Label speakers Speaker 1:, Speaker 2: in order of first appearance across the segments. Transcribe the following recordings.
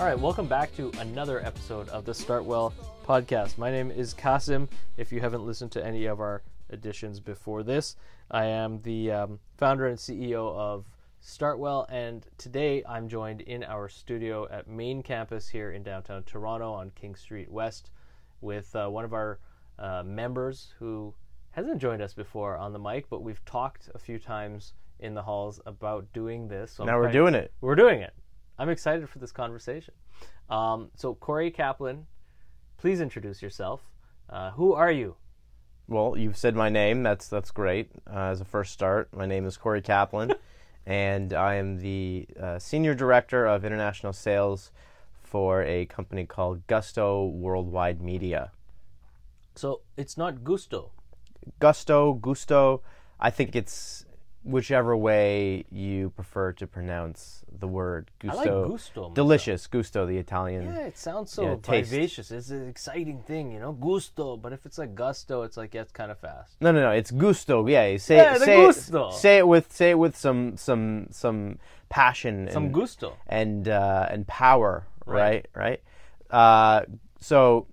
Speaker 1: All right, welcome back to another episode of the Startwell podcast. My name is Qasim. If you haven't listened to any of our editions before this, I am the um, founder and CEO of Startwell, and today I'm joined in our studio at main campus here in downtown Toronto on King Street West with uh, one of our uh, members who hasn't joined us before on the mic, but we've talked a few times in the halls about doing this. So I'm
Speaker 2: Now we're
Speaker 1: quite-
Speaker 2: doing it.
Speaker 1: We're doing it. I'm excited for this conversation. Um, so, Corey Caplan, please introduce yourself. Uh, who are you?
Speaker 2: Well, you've said my name. That's that's great. Uh, as a first start, my name is Corey Caplan, and I am the uh, senior director of international sales for a company called Gusto Worldwide Media.
Speaker 1: So, it's not Gusto.
Speaker 2: Gusto, Gusto. I think it's whichever way you prefer to pronounce the word
Speaker 1: I
Speaker 2: gusto.
Speaker 1: like Gusto. myself.
Speaker 2: Delicious, gusto, the Italian.
Speaker 1: Yeah, it sounds so
Speaker 2: taste.
Speaker 1: vivacious. It's an exciting thing, you know? Gusto. But if it's like gusto, it's like, yeah, it's kind of fast.
Speaker 2: No, no, no. It's gusto. Yeah, you say
Speaker 1: Yeah,
Speaker 2: say
Speaker 1: gusto.
Speaker 2: It, say it with say it with some some some passion.
Speaker 1: Some
Speaker 2: and,
Speaker 1: gusto.
Speaker 2: and uh, and power.
Speaker 1: Right.
Speaker 2: Right, right. Uh, so,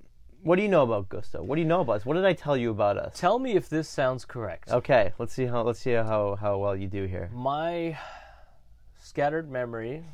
Speaker 2: what do you know about gusto? What do you know about us? What did I tell you about us?
Speaker 1: Tell me if this sounds correct.
Speaker 2: Okay, let's see how let's see how how well you do here.
Speaker 1: My scattered memory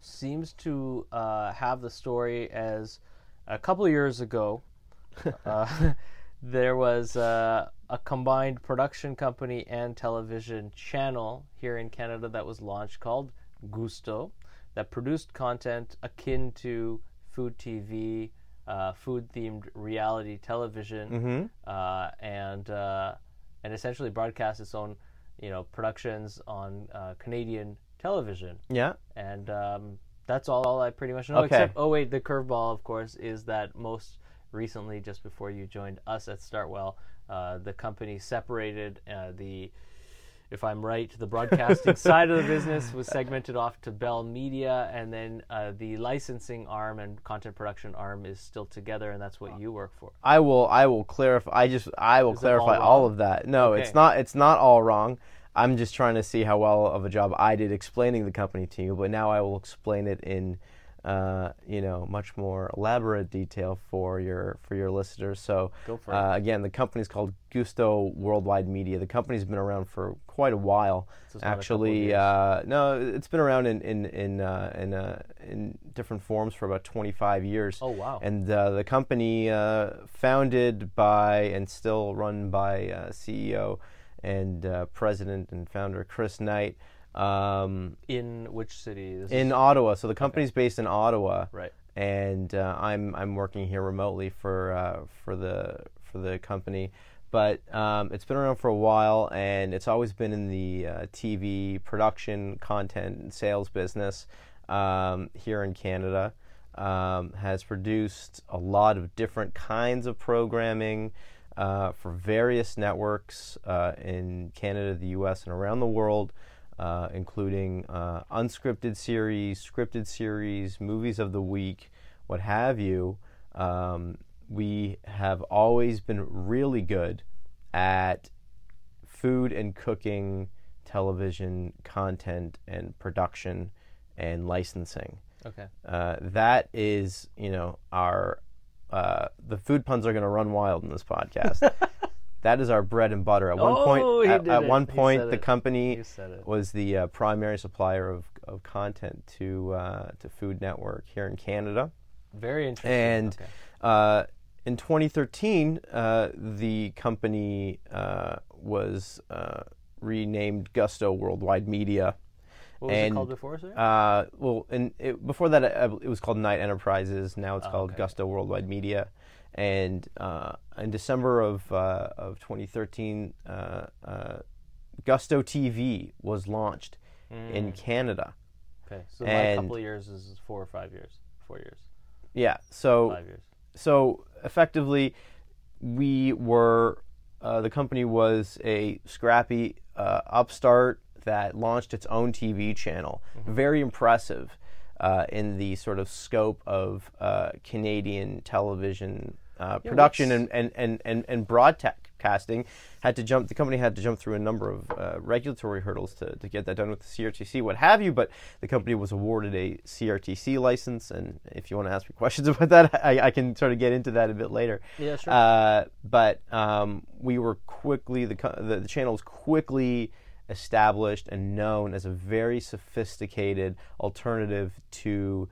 Speaker 1: seems to uh, have the story as a couple of years ago. uh, there was uh, a combined production company and television channel here in Canada that was launched called Gusto, that produced content akin to food TV, uh, food-themed reality television, uh, and uh, and essentially broadcast its own, you know, productions on uh, Canadian television
Speaker 2: Yeah.
Speaker 1: and um, that's all I pretty much know.
Speaker 2: Okay.
Speaker 1: Except, oh wait, the curveball, of course, is that most recently, just before you joined us at Startwell, uh, the company separated uh, the. If I'm right, the broadcasting side of the business was segmented off to Bell Media, and then uh, the licensing arm and content production arm is still together, and that's what you work for.
Speaker 2: I will I will clarify I just I will
Speaker 1: Is
Speaker 2: clarify
Speaker 1: all
Speaker 2: all, of that. No,
Speaker 1: Okay.
Speaker 2: it's not it's not all wrong. I'm just trying to see how well of a job I did explaining the company to you, but now I will explain it in uh, you know much more elaborate detail for your for your listeners. So
Speaker 1: Go for it.
Speaker 2: uh, again, the company is called Gusto Worldwide Media. The company's been around for quite a while.
Speaker 1: It's a
Speaker 2: Actually, uh, no, it's been around in in in uh, in, uh, in different forms for about 25 years.
Speaker 1: Oh, wow.
Speaker 2: And uh, the company, uh, founded by and still run by uh, CEO and uh, president and founder Chris Knight um,
Speaker 1: In which city? Is
Speaker 2: in Ottawa. So the company's based in Ottawa,
Speaker 1: right.
Speaker 2: and uh, I'm I'm working here remotely for uh, for the for the company. But um, it's been around for a while, and it's always been in the uh, TV production, content, and sales business um, here in Canada. Um, has produced a lot of different kinds of programming uh, for various networks uh, in Canada, the U.S., and around the world uh, including uh, unscripted series, scripted series, movies of the week, what have you. Um, we have always been really good at food and cooking, television content and production and licensing.
Speaker 1: Okay.
Speaker 2: Uh, that is, you know, our uh, the food puns are going to run wild in this podcast. that is our bread and butter. At one
Speaker 1: Oh,
Speaker 2: point, at, at
Speaker 1: it.
Speaker 2: one point, the
Speaker 1: it.
Speaker 2: company
Speaker 1: it.
Speaker 2: was the uh, primary supplier of, of content to uh, to Food Network here in Canada.
Speaker 1: Very interesting.
Speaker 2: And
Speaker 1: Okay.
Speaker 2: uh, in 2013, uh, the company uh, was uh, renamed Gusto Worldwide Media.
Speaker 1: What was it called before, sir?
Speaker 2: Uh, well, and it, before that, uh, it was called Knight Enterprises. Now it's
Speaker 1: Oh,
Speaker 2: called
Speaker 1: okay.
Speaker 2: Gusto Worldwide Media. And uh, in December of uh, of 2013, uh, uh, Gusto TV was launched in
Speaker 1: Mm.
Speaker 2: Canada.
Speaker 1: okay. So
Speaker 2: and-
Speaker 1: couple of years is four or five years. Four years.
Speaker 2: Yeah. So
Speaker 1: Five years.
Speaker 2: so effectively, we were uh, the company was a scrappy uh, upstart that launched its own TV channel. Very impressive uh, in the sort of scope of uh, Canadian television uh, production and, and, and, and, and broad tech broadcasting had to jump. The company had to jump through a number of uh, regulatory hurdles to, to get that done with the CRTC, what have you. But the company was awarded a CRTC license, and if you want to ask me questions about that, I, I can sort of get into that a bit later.
Speaker 1: Yeah, sure.
Speaker 2: Uh, but um, we were quickly the, the the channel was quickly established and known as a very sophisticated alternative to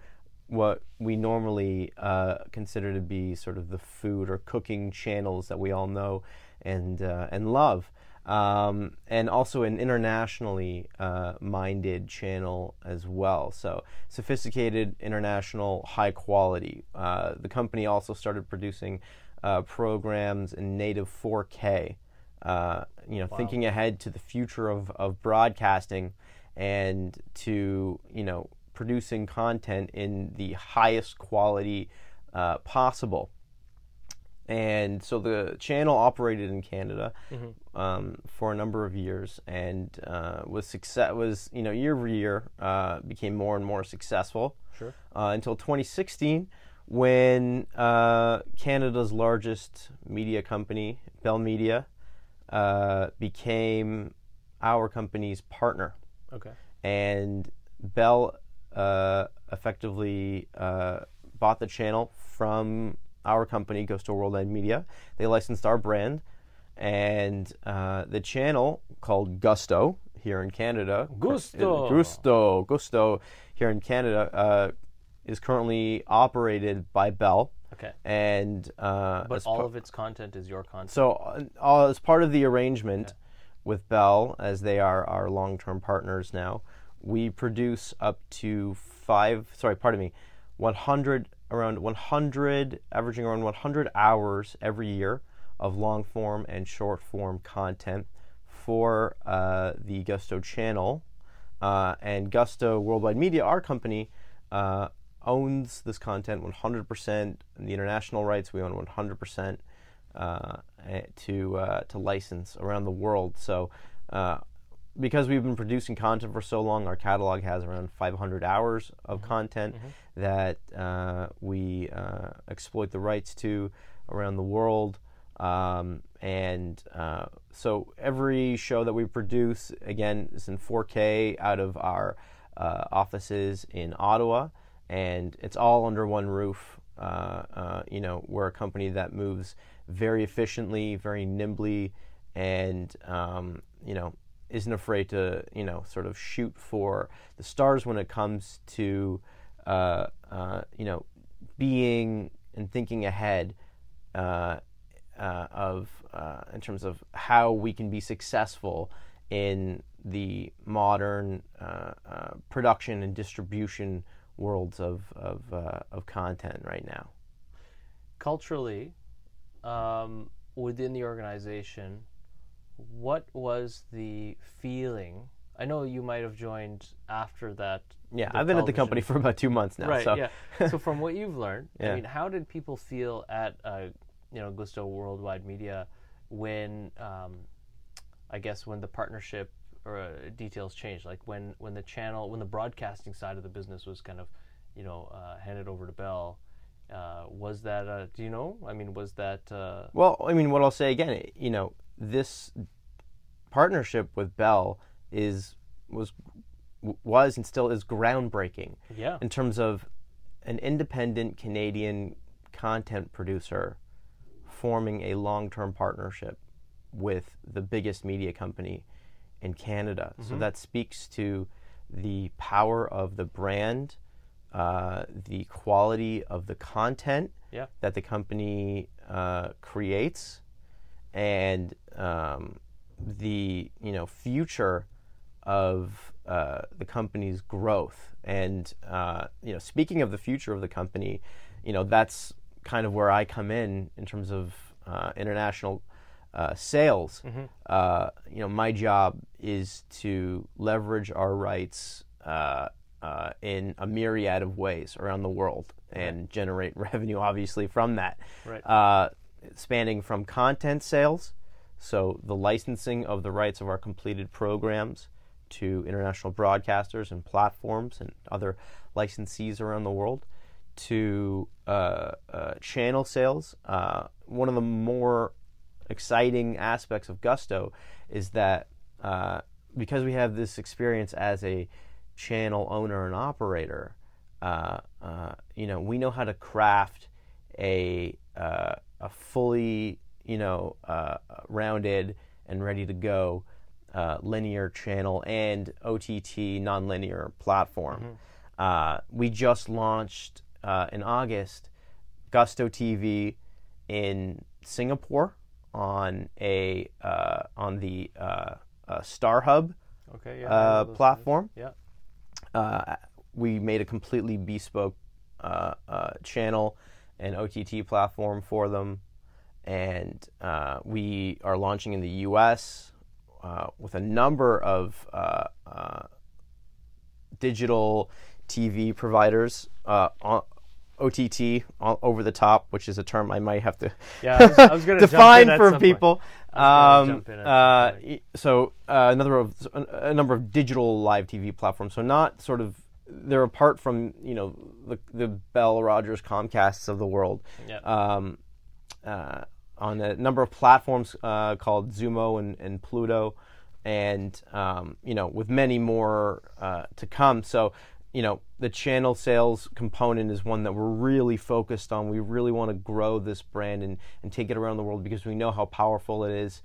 Speaker 2: what we normally uh, consider to be sort of the food or cooking channels that we all know and uh, and love, um, and also an internationally uh, minded channel as well. So sophisticated, international, high quality. Uh, the company also started producing uh, programs in native 4K. Uh, you know, thinking ahead to the future of, of broadcasting and to you know producing content in the highest quality uh, possible. And so the channel operated in Canada um, for a number of years, and uh, was success was you know year over year uh, became more and more successful
Speaker 1: Sure.
Speaker 2: uh, until 2016 when uh, Canada's largest media company, Bell Media, uh, became our company's partner.
Speaker 1: Okay.
Speaker 2: And Bell uh, effectively uh, bought the channel from our company, Gusto Worldwide Media. They licensed our brand, and uh, the channel called Gusto here in Canada.
Speaker 1: Gusto.
Speaker 2: Gusto. Gusto here in Canada uh, is currently operated by Bell.
Speaker 1: Okay.
Speaker 2: And uh,
Speaker 1: But all
Speaker 2: pa-
Speaker 1: of its content is your content.
Speaker 2: so, uh, as part of the arrangement with Bell, as they are our long-term partners now, we produce up to five. Sorry, pardon me, 100 around 100, averaging around 100 hours every year of long-form and short-form content for uh, the Gusto channel. Uh, and Gusto Worldwide Media, our company, uh, owns this content 100%. The international rights we own 100% uh, to uh, to license around the world. So, uh, because we've been producing content for so long, our catalog has around 500 hours of content that uh, we uh, exploit the rights to around the world. Um, and uh, so every show that we produce, again, is in 4K out of our uh, offices in Ottawa, and it's all under one roof. Uh, uh, you know, we're a company that moves very efficiently, very nimbly, and um, you know, isn't afraid to you know sort of shoot for the stars when it comes to uh, uh, you know being and thinking ahead uh, uh, of uh, in terms of how we can be successful in the modern uh, production and distribution worlds of of, of content right now.
Speaker 1: Culturally, um, within the organization, what was the feeling? I know you might have joined after that.
Speaker 2: Yeah, I've been at the company for about two months now.
Speaker 1: Right.
Speaker 2: so
Speaker 1: Yeah. so from what you've learned, I mean, how did people feel at uh, you know Gusto Worldwide Media when um, I guess when the partnership or uh, details changed, like when when the channel when the broadcasting side of the business was kind of you know uh, handed over to Bell. Uh, was that uh, do you know? I mean, was that uh,
Speaker 2: Well, I mean, what I'll say again, you know, this partnership with Bell is was was and still is groundbreaking
Speaker 1: yeah.
Speaker 2: in terms of an independent Canadian content producer forming a long-term partnership with the biggest media company in Canada. So that speaks to the power of the brand, uh, the quality of the content
Speaker 1: yeah.
Speaker 2: that the company uh, creates, and um, the you know future of uh, the company's growth. And uh, you know, speaking of the future of the company, you know that's kind of where I come in in terms of uh, international uh, sales. Uh, you know, my job is to leverage our rights uh, uh, in a myriad of ways around the world and generate revenue, obviously, from that.
Speaker 1: Right.
Speaker 2: Spanning from content sales, so the licensing of the rights of our completed programs to international broadcasters and platforms and other licensees around the world, to uh, uh, channel sales. Uh, one of the more exciting aspects of Gusto is that uh, because we have this experience as a channel owner and operator, uh, uh, you know, we know how to craft a uh, a fully you know uh, rounded and ready to go uh, linear channel and OTT nonlinear platform. Uh, we just launched uh, in August Gusto TV in Singapore on a uh, on the uh, uh, StarHub
Speaker 1: Okay. Yeah.
Speaker 2: Uh, platform.
Speaker 1: guys.
Speaker 2: Uh, we made a completely bespoke uh, uh, channel and OTT platform for them, and uh, we are launching in the U.S. Uh, with a number of uh, uh, digital TV providers. Uh, on, OTT, over the top, which is a term I might have to
Speaker 1: Yeah. I was, I was
Speaker 2: define
Speaker 1: in
Speaker 2: for people.
Speaker 1: I was gonna
Speaker 2: Um,
Speaker 1: jump in at some
Speaker 2: uh, so uh, another of a number of digital live TV platforms. So not sort of they're apart from you know the the Bell, Rogers, Comcasts of the world. Um, uh, on a number of platforms uh, called Xumo and, and Pluto, and um, you know with many more uh, to come. So you know the channel sales component is one that we're really focused on. We really want to grow this brand and, and take it around the world because we know how powerful it is.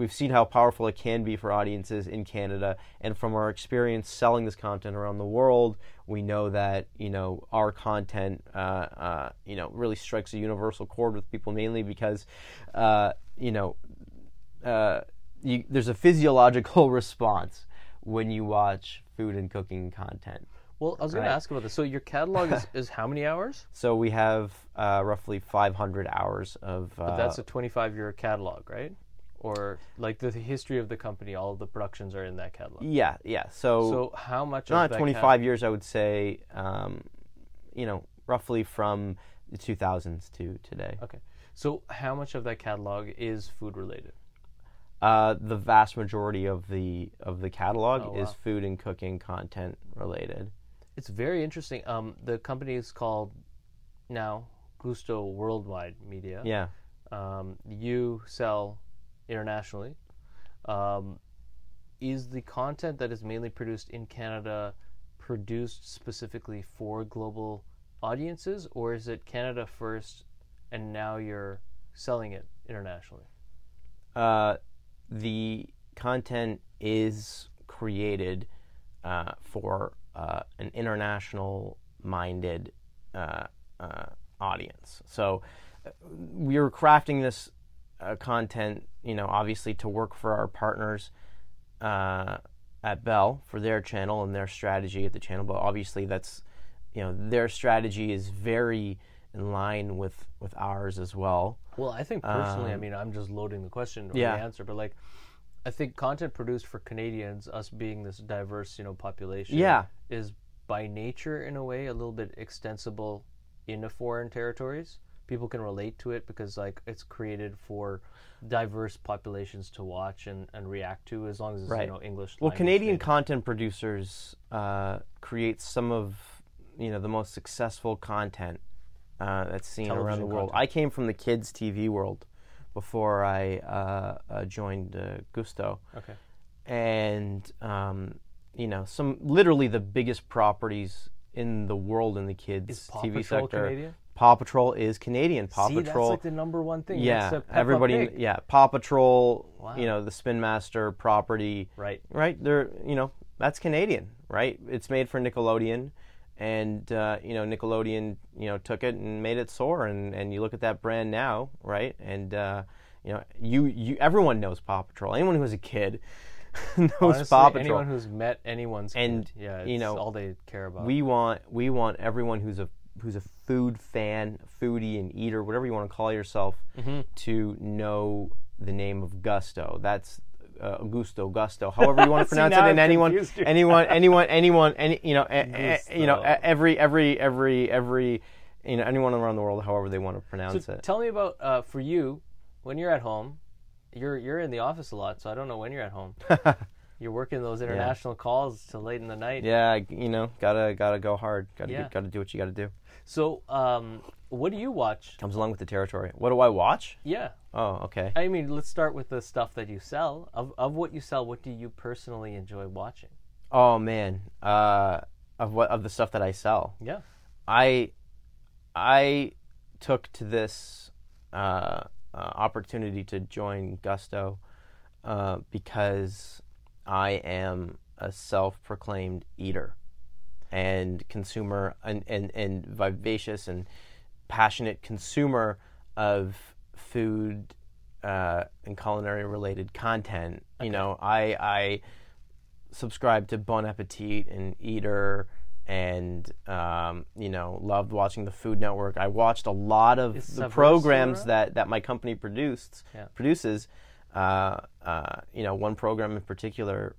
Speaker 2: We've seen how powerful it can be for audiences in Canada, and from our experience selling this content around the world, we know that you know our content, uh, uh, you know, really strikes a universal chord with people, mainly because, uh, you know, uh, you, there's a physiological response when you watch food and cooking content.
Speaker 1: Well, I was going
Speaker 2: Right.
Speaker 1: to ask about this. So your catalog is, is how many hours?
Speaker 2: So we have uh, roughly 500 hours of. Uh,
Speaker 1: But that's a 25 year catalog, right? Or like the history of the company, all of the productions are in that catalog.
Speaker 2: yeah, yeah. So,
Speaker 1: So how much?
Speaker 2: not
Speaker 1: of that
Speaker 2: 25 years, I would say. Um, you know, roughly from the 2000s to today.
Speaker 1: Okay. So how much of that catalog is food related?
Speaker 2: Uh, the vast majority of the of the catalog
Speaker 1: Oh,
Speaker 2: is food and cooking content related.
Speaker 1: It's very interesting. Um, the company is called now Gusto Worldwide Media.
Speaker 2: Yeah.
Speaker 1: Um, you sell internationally. Um, is the content that is mainly produced in Canada produced specifically for global audiences, or is it Canada first and now you're selling it internationally?
Speaker 2: uh, the content is created uh, for uh, an international minded uh, uh, audience. So uh, we are crafting this uh, content, you know, obviously to work for our partners uh, at Bell for their channel and their strategy at the channel. But obviously, that's you know their strategy is very in line with with ours as well.
Speaker 1: Well, I think personally, I
Speaker 2: Um,
Speaker 1: mean, I'm just loading the question or
Speaker 2: yeah.
Speaker 1: the answer, but like, I think content produced for Canadians, us being this diverse, you know, population,
Speaker 2: Yeah.
Speaker 1: is by nature in a way a little bit extensible into foreign territories. People can relate to it because like it's created for diverse populations to watch and, and react to as long as it's
Speaker 2: Right.
Speaker 1: you know English.
Speaker 2: Well, Canadian content producers uh, create some of you know the most successful content uh, that's seen around the world.
Speaker 1: content.
Speaker 2: I came from the kids TV world before I uh, uh, joined uh, Gusto,
Speaker 1: okay.
Speaker 2: and um, you know some literally the biggest properties in the world in the kids TV
Speaker 1: Patrol
Speaker 2: sector.
Speaker 1: Canadian?
Speaker 2: Paw Patrol is Canadian. Paw
Speaker 1: See,
Speaker 2: Patrol.
Speaker 1: that's like the number one thing.
Speaker 2: yeah, everybody. Yeah, Paw Patrol.
Speaker 1: Wow.
Speaker 2: You know the Spin Master property
Speaker 1: Right.
Speaker 2: right? They're you know that's Canadian, right? It's made for Nickelodeon, and uh, you know Nickelodeon you know took it and made it soar, and and you look at that brand now, right? And uh, you know you you everyone knows Paw Patrol. Anyone who was a kid knows
Speaker 1: Honestly,
Speaker 2: Paw Patrol.
Speaker 1: anyone who's met anyone's
Speaker 2: And,
Speaker 1: kid, yeah,
Speaker 2: you know,
Speaker 1: all they care about.
Speaker 2: we want we want everyone who's a who's a food fan, foodie and eater, whatever you want to call yourself,
Speaker 1: Mm-hmm.
Speaker 2: to know the name of Gusto. That's uh, Gusto, Gusto, however you want to pronounce
Speaker 1: now
Speaker 2: it. And anyone, anyone, anyone, anyone, any you know, a, a- you know, every, every, every, every, you know, anyone around the world, however they want to pronounce
Speaker 1: So
Speaker 2: it.
Speaker 1: tell me about uh, for you when you're at home. You're you're in the office a lot, so I don't know when you're at home. you're working those international calls till late in the night.
Speaker 2: yeah, you know, gotta, gotta go hard. Gotta,
Speaker 1: Yeah.
Speaker 2: gotta do what you gotta do.
Speaker 1: So um, what do you watch?
Speaker 2: Comes along with the territory. What do I watch?
Speaker 1: Yeah.
Speaker 2: Oh, okay.
Speaker 1: I mean, let's start with the stuff that you sell. Of of what you sell, what do you personally enjoy watching?
Speaker 2: Oh man, uh, of what of the stuff that I sell.
Speaker 1: Yeah.
Speaker 2: I I took to this uh, uh, opportunity to join Gusto uh, because I am a self-proclaimed eater and consumer and, and, and vivacious and passionate consumer of food uh, and culinary related content. You know, I I subscribe to Bon Appetit and Eater and um, you know loved watching the Food Network. I watched a lot of
Speaker 1: Is
Speaker 2: the programs that that my company produced
Speaker 1: Yeah.
Speaker 2: produces. Uh, uh, you know, one program in particular.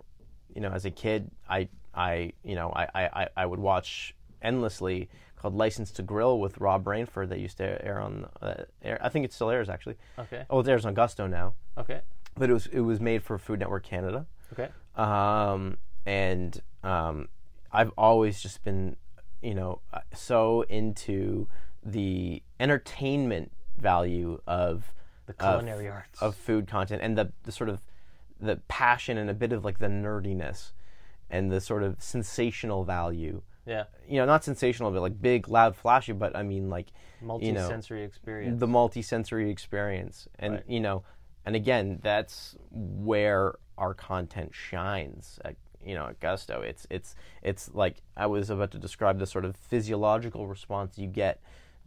Speaker 2: You know, as a kid, I I you know I I, I- would watch endlessly called License to Grill with Rob Rainford that used to air on uh, air. I think it still airs actually.
Speaker 1: Okay.
Speaker 2: Oh, it airs on Gusto now,
Speaker 1: Okay.
Speaker 2: but it was it was made for Food Network Canada.
Speaker 1: Okay.
Speaker 2: Um, and um, I've always just been, you know, uh, so into the entertainment value of
Speaker 1: The
Speaker 2: of-
Speaker 1: culinary arts.
Speaker 2: of food content and the, the sort of the passion and a bit of like the nerdiness and the sort of sensational value.
Speaker 1: yeah.
Speaker 2: You know, not sensational, but like big, loud, flashy. But I mean, like you know,
Speaker 1: Multi-sensory experience.
Speaker 2: the multi-sensory experience and
Speaker 1: Right.
Speaker 2: you know and again that's where our content shines at you know at gusto it's it's it's like i was about to describe the sort of physiological response you get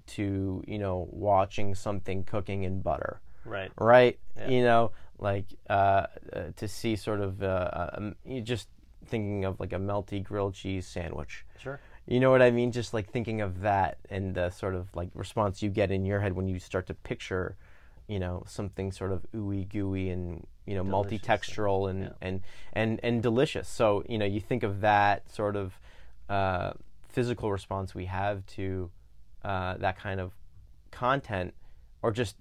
Speaker 2: to you know watching something cooking in butter
Speaker 1: right.
Speaker 2: right
Speaker 1: Yeah.
Speaker 2: you know like uh, uh, to see sort of uh, um, you just thinking of like a melty grilled cheese sandwich
Speaker 1: Sure.
Speaker 2: you know what I mean? Just like thinking of that and the sort of like response you get in your head when you start to picture, you know, something sort of ooey gooey and you know
Speaker 1: Delicious,
Speaker 2: multi-textural and,
Speaker 1: yeah.
Speaker 2: and and and delicious. So you know, you think of that sort of uh, physical response we have to uh, that kind of content, or just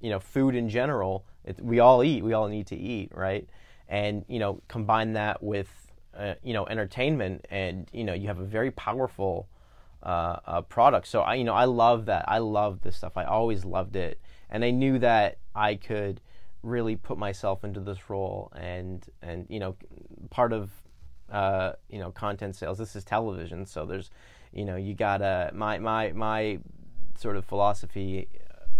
Speaker 2: you know, food in general. It, we all eat. We all need to eat, right? And you know, combine that with uh, you know entertainment, and you know, you have a very powerful uh, uh, product. So I, you know, I love that. I love this stuff. I always loved it, and I knew that I could really put myself into this role, and and you know, part of uh, you know content sales. This is television, so there's you know you gotta my my my sort of philosophy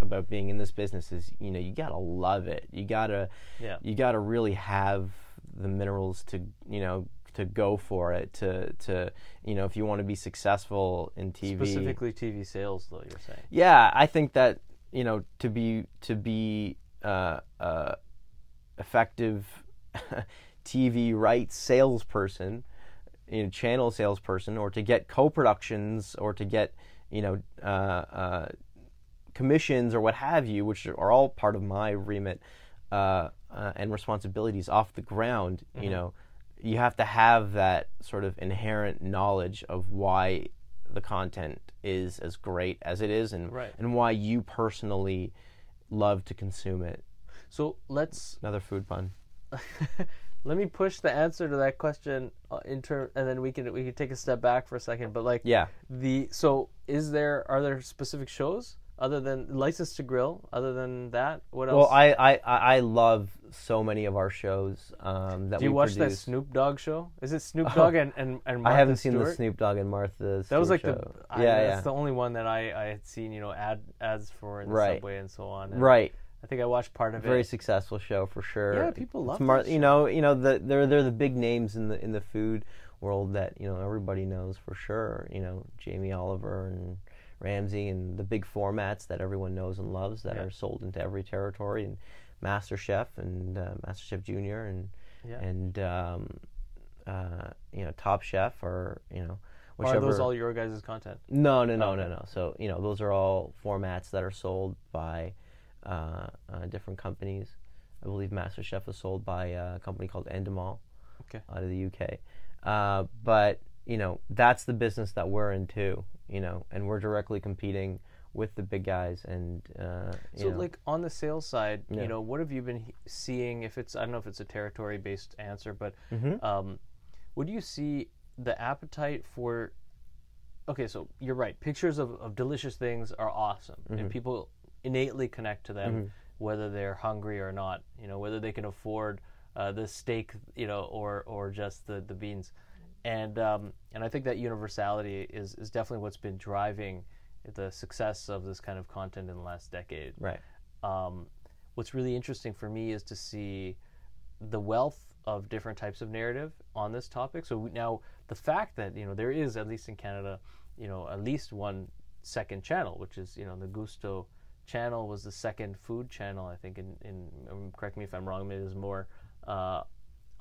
Speaker 2: about being in this business is you know you gotta love it. You gotta
Speaker 1: Yeah.
Speaker 2: you gotta really have the minerals to you know to go for it to to you know if you want to be successful in TV
Speaker 1: Specifically TV sales, though you're saying.
Speaker 2: yeah, I think that you know to be to be uh, uh, effective TV rights salesperson, you know, channel salesperson, or to get co-productions, or to get you know uh, uh, commissions or what have you, which are all part of my remit uh, uh, and responsibilities off the ground.
Speaker 1: Mm-hmm.
Speaker 2: You know, you have to have that sort of inherent knowledge of why the content is as great as it is, and
Speaker 1: Right.
Speaker 2: and why you personally love to consume it.
Speaker 1: So let's
Speaker 2: Another food pun.
Speaker 1: let me push the answer to that question uh, in term, and then we can we can take a step back for a second. But like
Speaker 2: Yeah.
Speaker 1: the so is there are there specific shows other than License to Grill? Other than that, what else?
Speaker 2: Well, I, I, I love so many of our shows um, that
Speaker 1: do you
Speaker 2: we
Speaker 1: watch that. Snoop Dogg show? Is it Snoop Dogg and and, and Martha I
Speaker 2: haven't seen the Snoop Dogg and Martha.
Speaker 1: That was like
Speaker 2: Stewart
Speaker 1: the
Speaker 2: show.
Speaker 1: I,
Speaker 2: yeah,
Speaker 1: that's
Speaker 2: yeah.
Speaker 1: the only one that I, I had seen you know ad ads for in the
Speaker 2: Right.
Speaker 1: subway and so on. And
Speaker 2: right.
Speaker 1: I think I watched part of
Speaker 2: Very
Speaker 1: it.
Speaker 2: Very successful show for sure.
Speaker 1: Yeah, people love
Speaker 2: It's Mar- You know, you know the they're they're the big names in the in the food world that you know everybody knows for sure. You know, Jamie Oliver and Ramsay and the big formats that everyone knows and loves that
Speaker 1: Yeah.
Speaker 2: are sold into every territory and MasterChef and uh, MasterChef Junior and
Speaker 1: Yeah.
Speaker 2: and um, uh, you know Top Chef or you know
Speaker 1: Are those all your guys' content?
Speaker 2: No, no, no,
Speaker 1: Okay.
Speaker 2: no, no. So you know, those are all formats that are sold by uh, uh, different companies. I believe MasterChef is sold by a company called Endemol
Speaker 1: Okay.
Speaker 2: out of the UK. Uh, but you know, that's the business that we're in too. You know, and we're directly competing with the big guys. And uh, you
Speaker 1: So,
Speaker 2: know,
Speaker 1: like on the sales side,
Speaker 2: Yeah.
Speaker 1: you know, what have you been he- seeing? If it's, I don't know if it's a territory-based answer, but
Speaker 2: Mhm.
Speaker 1: um, what do you see the appetite for okay, so you're right. Pictures of, of delicious things are awesome,
Speaker 2: Mm-hmm.
Speaker 1: and people innately connect to them, whether they're hungry or not. You know, whether they can afford uh, the steak, you know, or or just the the beans, and um, and I think that universality is is definitely what's been driving the success of this kind of content in the last decade.
Speaker 2: Right.
Speaker 1: Um, what's really interesting for me is to see the wealth of different types of narrative on this topic. So we, now the fact that you know there is at least in Canada, you know at least one second channel, which is you know the Gusto channel was the second food channel I think in in um, correct me if I'm wrong, maybe there's more uh,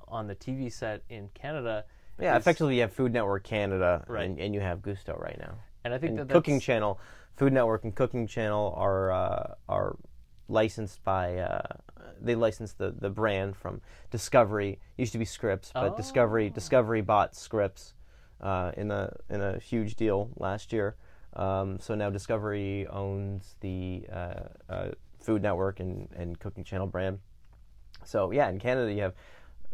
Speaker 1: on the TV set in Canada.
Speaker 2: Yeah,
Speaker 1: is-
Speaker 2: effectively, you have Food Network Canada,
Speaker 1: Right.
Speaker 2: and, and you have Gusto right now.
Speaker 1: and I think
Speaker 2: And
Speaker 1: that
Speaker 2: Cooking Channel, Food Network, and Cooking Channel are uh, are licensed by. Uh, they licensed the, the brand from Discovery. It Used to be Scripps, but Discovery
Speaker 1: Oh.
Speaker 2: Discovery bought Scripps uh, in a in a huge deal last year. Um, so now Discovery owns the uh, uh, Food Network and, and Cooking Channel brand. So yeah, in Canada you have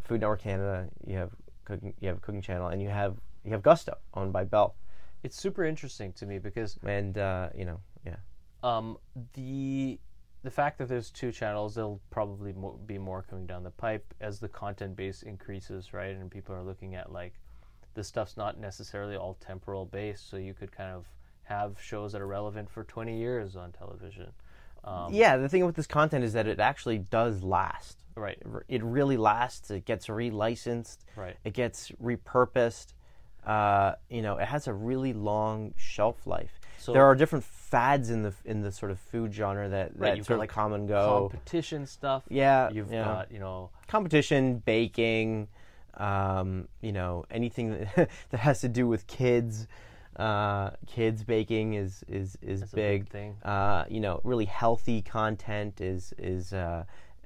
Speaker 2: Food Network Canada, you have cooking, you have a Cooking Channel, and you have you have Gusto owned by Bell,
Speaker 1: it's super interesting to me because
Speaker 2: and uh, you know yeah.
Speaker 1: um, the the fact that there's two channels, there'll probably mo- be more coming down the pipe as the content base increases, right? And people are looking at like this stuff's not necessarily all temporal based, so you could kind of have shows that are relevant for 20 years on television. Um,
Speaker 2: yeah, the thing with this content is that it actually does last.
Speaker 1: Right,
Speaker 2: It really lasts. It gets relicensed.
Speaker 1: right.
Speaker 2: It gets repurposed. Uh, you know, it has a really long shelf life.
Speaker 1: So-
Speaker 2: there are different fads in the in the sort of food genre that
Speaker 1: Right,
Speaker 2: that
Speaker 1: you've
Speaker 2: sort of
Speaker 1: like,
Speaker 2: come and go.
Speaker 1: Competition stuff.
Speaker 2: Yeah,
Speaker 1: You've
Speaker 2: yeah.
Speaker 1: got, you know,
Speaker 2: competition, baking, um, you know, anything that, that has to do with kids. Uh, kids baking is is is
Speaker 1: That's
Speaker 2: big.
Speaker 1: big.
Speaker 2: Uh, you know, really healthy content is is uh,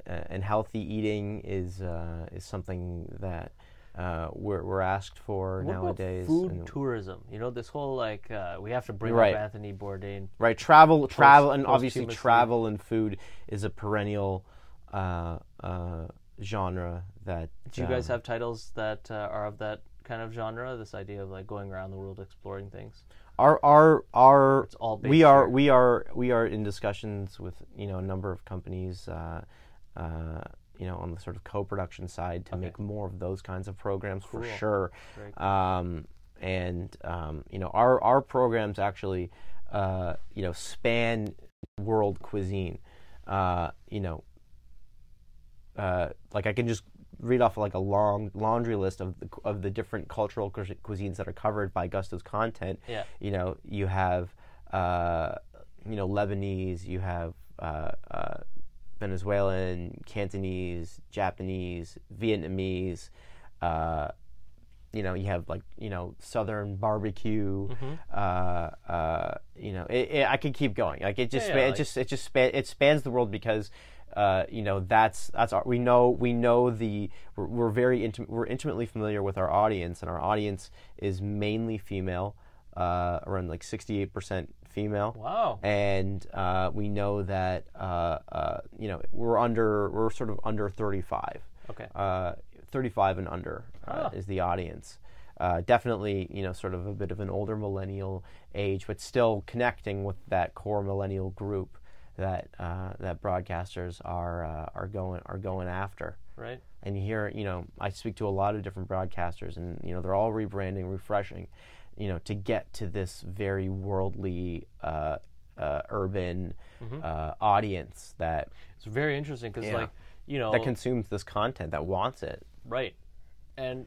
Speaker 2: uh, and healthy eating is uh, is something that uh, we're we're asked for
Speaker 1: what
Speaker 2: nowadays.
Speaker 1: food
Speaker 2: and-
Speaker 1: tourism? You know, this whole like uh, we have to bring
Speaker 2: Right.
Speaker 1: up Anthony Bourdain.
Speaker 2: Right, travel, travel, and obviously travel and food is a perennial uh, uh, genre that.
Speaker 1: Do you guys
Speaker 2: um,
Speaker 1: have titles that uh, are of that kind of genre? This idea of like going around the world exploring things.
Speaker 2: our our our
Speaker 1: It's all
Speaker 2: we are we are we are in discussions with you know a number of companies uh, uh, you know on the sort of co-production side to make more of those kinds of programs for sure.
Speaker 1: Very
Speaker 2: um, and um, you know our our programs actually uh, you know span world cuisine. Uh, you know uh, like I can just read off like a long laundry list of the, of the different cultural cu- cuisines that are covered by Gusto's content.
Speaker 1: Yeah.
Speaker 2: You know, you have uh, you know Lebanese, you have uh, uh, Venezuelan, Cantonese, Japanese, Vietnamese. Uh, you know, you have like you know Southern barbecue.
Speaker 1: Mm-hmm.
Speaker 2: Uh, uh, you know, it, it, I could keep going. Like it just,
Speaker 1: Yeah,
Speaker 2: span,
Speaker 1: yeah,
Speaker 2: it
Speaker 1: like-
Speaker 2: just, it just span, it spans the world because, uh, you know, that's that's our, we know we know the we're, we're very intimate we're intimately familiar with our audience and our audience is mainly female, uh, around like sixty eight percent female.
Speaker 1: Wow.
Speaker 2: and uh, we know that uh, uh, you know we're under we're sort of under 35
Speaker 1: Okay.
Speaker 2: uh, 35 and under is the audience. Uh, definitely you know sort of a bit of an older millennial age but still connecting with that core millennial group that uh, that broadcasters are uh, are going are going after
Speaker 1: Right.
Speaker 2: and you hear you know i speak to a lot of different broadcasters and you know they're all rebranding refreshing you know to get to this very worldly uh, uh, urban uh, audience that
Speaker 1: It's very interesting because
Speaker 2: Yeah.
Speaker 1: like you know
Speaker 2: that consumes this content that wants it
Speaker 1: right, and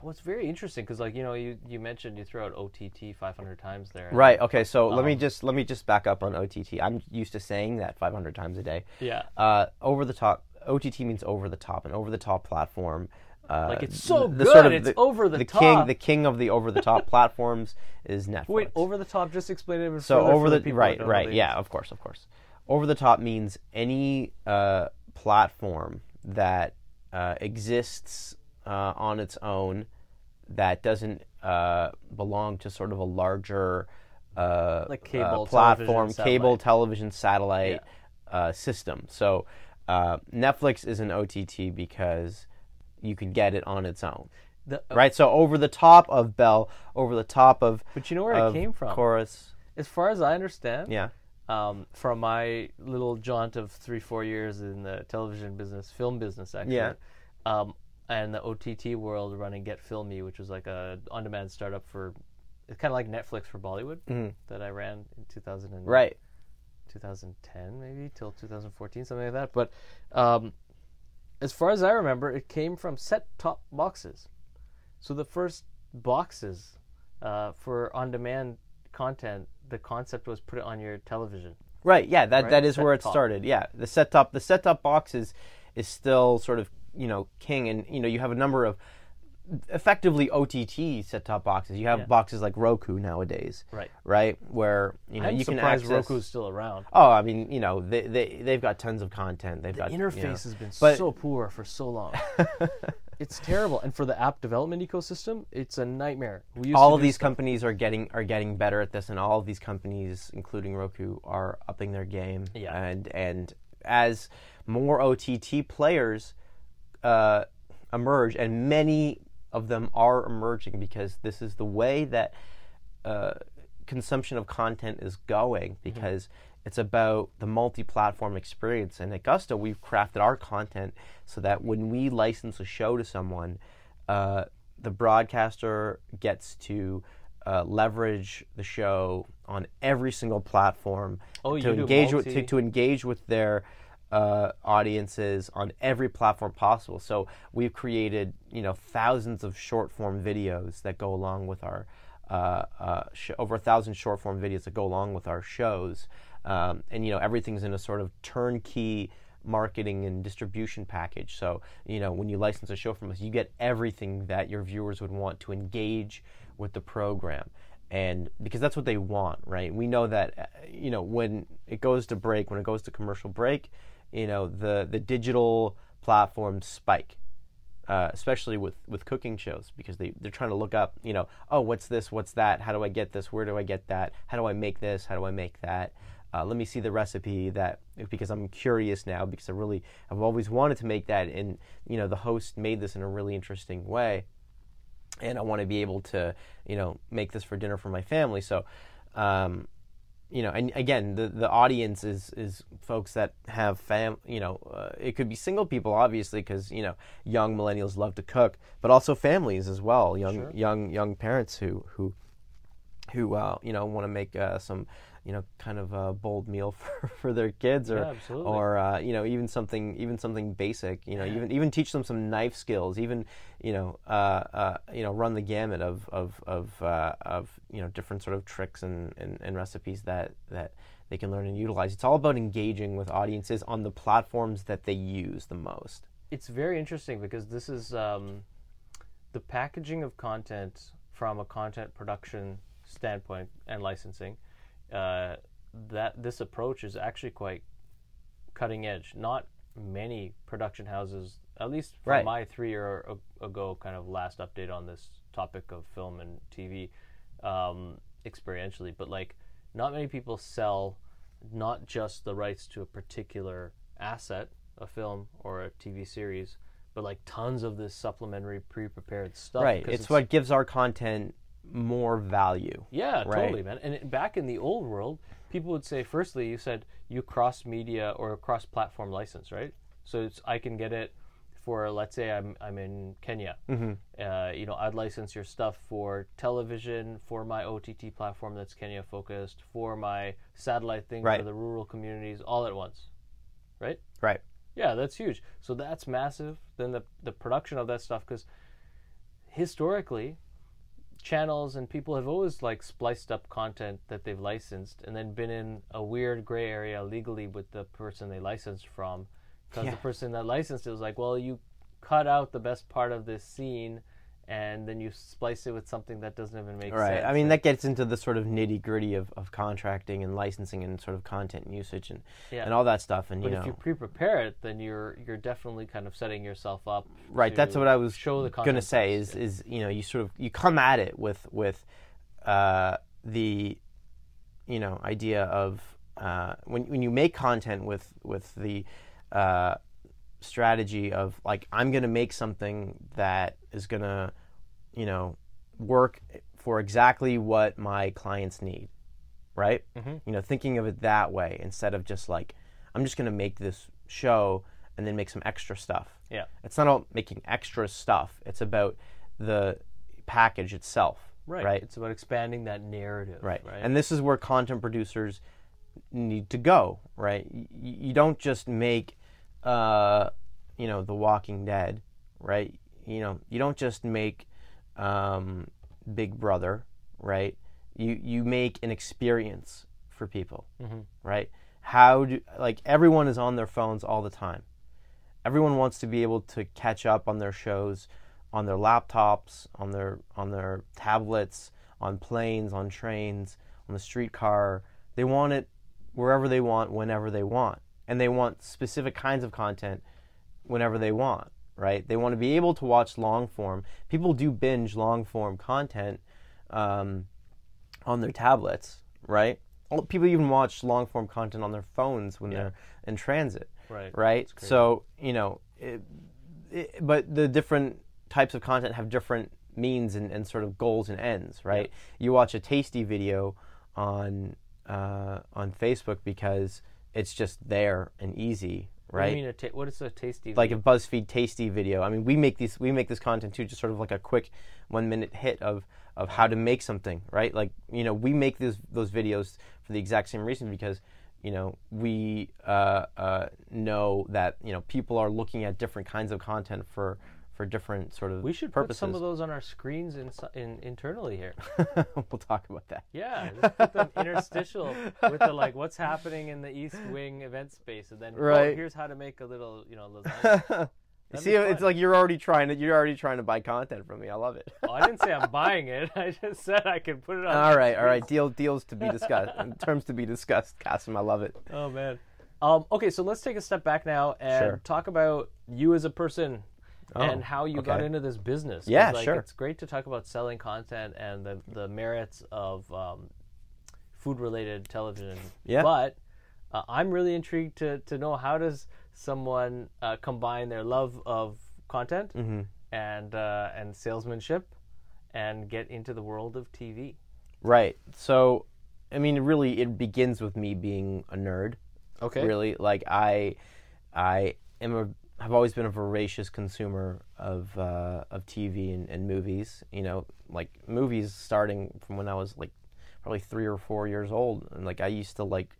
Speaker 1: what's very interesting because like you know you you mentioned you throw out OTT 500 times there.
Speaker 2: right okay so let me
Speaker 1: Um,
Speaker 2: just let me just back up on ott i'm used to saying that 500 times a day
Speaker 1: Yeah.
Speaker 2: uh, over the top ott means over the top an over the top platform uh,
Speaker 1: Like, it's so
Speaker 2: the
Speaker 1: good,
Speaker 2: sort of
Speaker 1: it's
Speaker 2: the,
Speaker 1: over the
Speaker 2: king
Speaker 1: top.
Speaker 2: the king of the over the top platforms is netflix
Speaker 1: Wait, over the top. Just explain it.
Speaker 2: So over the, right,
Speaker 1: that don't know
Speaker 2: right, yeah, of course, of course. Over the top means any uh, platform that uh, exists uh, on its own that doesn't uh, belong to sort of a larger uh,
Speaker 1: Like
Speaker 2: uh,
Speaker 1: cable,
Speaker 2: platform,
Speaker 1: television,
Speaker 2: cable, television, satellite uh, system. So uh, Netflix is an OTT because you can get it on its own.
Speaker 1: The,
Speaker 2: right? So over the top of Bell, over the top of
Speaker 1: But you know where it came from?
Speaker 2: Corus.
Speaker 1: As far as I understand,
Speaker 2: Yeah.
Speaker 1: um, from my little jaunt of three, four years in the television business, film business, actually,
Speaker 2: Yeah.
Speaker 1: um, and the OTT world running Get Filmy, which was like a on-demand startup for, it's kind of like Netflix for Bollywood that I ran in 2000 and,
Speaker 2: Mm-hmm. Right.
Speaker 1: 2010 maybe till 2014, something like that. But um, as far as I remember, it came from set-top boxes. So the first boxes uh, for on-demand content, the concept was put it on your television.
Speaker 2: Right. Yeah. That
Speaker 1: Right?
Speaker 2: that is where it started. Yeah. The set top the set top box is is still sort of you know king, and you know you have a number of effectively OTT set top boxes. You have
Speaker 1: Yeah.
Speaker 2: boxes like Roku nowadays.
Speaker 1: Right.
Speaker 2: Right. Where you know
Speaker 1: I'm
Speaker 2: you can access.
Speaker 1: Roku's still around.
Speaker 2: Oh, I mean, you know, they they they've got tons of content. They've
Speaker 1: The
Speaker 2: got
Speaker 1: interface
Speaker 2: you know,
Speaker 1: has been
Speaker 2: but-
Speaker 1: so poor for so long. it's terrible, and for the app development ecosystem, it's a nightmare.
Speaker 2: All of these
Speaker 1: stuff-
Speaker 2: companies are getting are getting better at this, and all of these companies, including Roku, are upping their game.
Speaker 1: Yeah.
Speaker 2: And and as more OTT players uh, emerge, and many of them are emerging because this is the way that uh, consumption of content is going because it's about the multi-platform experience. And at gusto we've crafted our content so that when we license a show to someone uh, the broadcaster gets to uh, leverage the show on every single platform
Speaker 1: Oh,
Speaker 2: to engage with to, to engage with their uh, audiences on every platform possible. So we've created, you know, thousands of short form videos that go along with our uh, uh, sh- over a thousand short form videos that go along with our shows, um, and you know everything's in a sort of turnkey marketing and distribution package. So you know when you license a show from us, you get everything that your viewers would want to engage with the program and because that's what they want, right? We know that uh, you know when it goes to break, when it goes to commercial break, you know the the digital platforms spike, uh, especially with with cooking shows because they they're trying to look up, you know, oh what's this, what's that, how do I get this, where do I get that, how do I make this, how do I make that. Uh, let me see the recipe that because I'm curious now because I really I've always wanted to make that and you know the host made this in a really interesting way and I want to be able to, you know, make this for dinner for my family. So, um, you know, and again, the the audience is is folks that have fam, you know, uh, it could be single people, obviously, because you know, young millennials love to cook, but also families as well, young
Speaker 1: Sure.
Speaker 2: young young parents who who who uh, you know want to make uh, some you know kind of a bold meal for, for their kids or
Speaker 1: Yeah,
Speaker 2: or uh, you know even something even something basic you know even even teach them some knife skills even you know uh, uh, you know run the gamut of of of, uh, of you know different sort of tricks and, and, and recipes that that they can learn and utilize. It's all about engaging with audiences on the platforms that they use the most.
Speaker 1: It's very interesting because this is um, the packaging of content from a content production standpoint and licensing. Uh, that this approach is actually quite cutting edge. Not many production houses, at least from
Speaker 2: Right.
Speaker 1: my three year ago kind of last update on this topic of film and TV, um, experientially, but like not many people sell not just the rights to a particular asset, a film or a TV series, but like tons of this supplementary pre-prepared stuff.
Speaker 2: right
Speaker 1: 'cause
Speaker 2: it's, what gives our content more value
Speaker 1: yeah,
Speaker 2: Right.
Speaker 1: totally, man. And back in the old world, people would say, firstly, you said you cross media or cross platform license, right? So it's, I can get it for, let's say, I'm I'm in Kenya. Mm-hmm. Uh, you know, I'd license your stuff for television, for my OTT platform that's Kenya focused, for my satellite thing
Speaker 2: Right.
Speaker 1: for the rural communities, all at once, right?
Speaker 2: right
Speaker 1: Yeah, that's huge. So that's massive. Then the the production of that stuff, because historically, channels and people have always like spliced up content that they've licensed, and then been in a weird gray area legally with the person they licensed from, because
Speaker 2: Yeah.
Speaker 1: the person that licensed it was like, well, you cut out the best part of this scene. And then you splice it with something that doesn't even make
Speaker 2: Right.
Speaker 1: sense. Right.
Speaker 2: I mean,
Speaker 1: and-
Speaker 2: that gets into the sort of nitty gritty of, of contracting and licensing and sort of content usage and,
Speaker 1: Yeah.
Speaker 2: and all that stuff. And
Speaker 1: But
Speaker 2: you
Speaker 1: if you pre-prepare it, then you're you're definitely kind of setting yourself up.
Speaker 2: right. That's what I was
Speaker 1: show the
Speaker 2: going to say is is you know you sort of you come at it with with uh, the you know idea of uh, when when you make content with with the uh, strategy of like I'm going to make something that is going to you know, work for exactly what my clients need, right?
Speaker 1: Mhm.
Speaker 2: You know, thinking of it that way instead of just like, I'm just going to make this show and then make some extra stuff.
Speaker 1: Yeah.
Speaker 2: It's not about making extra stuff. It's about the package itself.
Speaker 1: Right.
Speaker 2: Right.
Speaker 1: It's about expanding that narrative.
Speaker 2: Right.
Speaker 1: Right.
Speaker 2: And this is where content producers need to go, right? Y- You don't just make, uh, you know, The Walking Dead, right? You know, you don't just make um, Big Brother, right? You you make an experience for people,
Speaker 1: Mhm.
Speaker 2: right? How do like everyone is on their phones all the time. Everyone wants to be able to catch up on their shows on their laptops, on their on their tablets, on planes, on trains, on the streetcar. They want it wherever they want, whenever they want, and they want specific kinds of content whenever they want. Right? They want to be able to watch long form. People do binge long form content um, on their tablets, right? People even watch long form content on their phones when
Speaker 1: Yeah.
Speaker 2: they're in transit
Speaker 1: right.
Speaker 2: right? So you know, it, it, but the different types of content have different means and, and sort of goals and ends, right? You watch a tasty video on uh, on Facebook because it's just there and easy,
Speaker 1: What
Speaker 2: right?
Speaker 1: mean a ta- what is a tasty?
Speaker 2: like a? BuzzFeed tasty video. I mean, we make these we make this content too, just sort of like a quick one minute hit of of how to make something, right? Like you know, we make those those videos for the exact same reason because you know we uh, uh, know that you know people are looking at different kinds of content for for different sort of
Speaker 1: we should
Speaker 2: purposes.
Speaker 1: put some of those on our screens in, in internally here.
Speaker 2: we'll talk about that.
Speaker 1: Yeah, just put them interstitial with the like what's happening in the East Wing event space, and then oh,
Speaker 2: Right.
Speaker 1: here's how to make a little you know lasagna.
Speaker 2: See, it's like you're already trying to you're already trying to buy content from me. I love it.
Speaker 1: oh, I didn't say I'm buying it. I just said I can put it on.
Speaker 2: All right, all right. Deal deals to be discussed. terms to be discussed. Qasim, I love it.
Speaker 1: Oh man. Um, okay, so let's take a step back now and
Speaker 2: Sure.
Speaker 1: talk about you as a person
Speaker 2: Oh,
Speaker 1: and how you got into this business.
Speaker 2: Yeah,
Speaker 1: like,
Speaker 2: sure.
Speaker 1: It's great to talk about selling content and the the merits of um, food related television.
Speaker 2: Yeah.
Speaker 1: But uh, I'm really intrigued to to know how does someone uh, combine their love of content
Speaker 2: Mm-hmm.
Speaker 1: and uh, and salesmanship and get into the world of TV.
Speaker 2: Right. So, I mean, really, it begins with me being a nerd.
Speaker 1: Okay.
Speaker 2: Really, like I, I am a have always been a voracious consumer of uh, of TV and, and movies. You know, like movies starting from when I was like probably three or four years old, and like I used to like.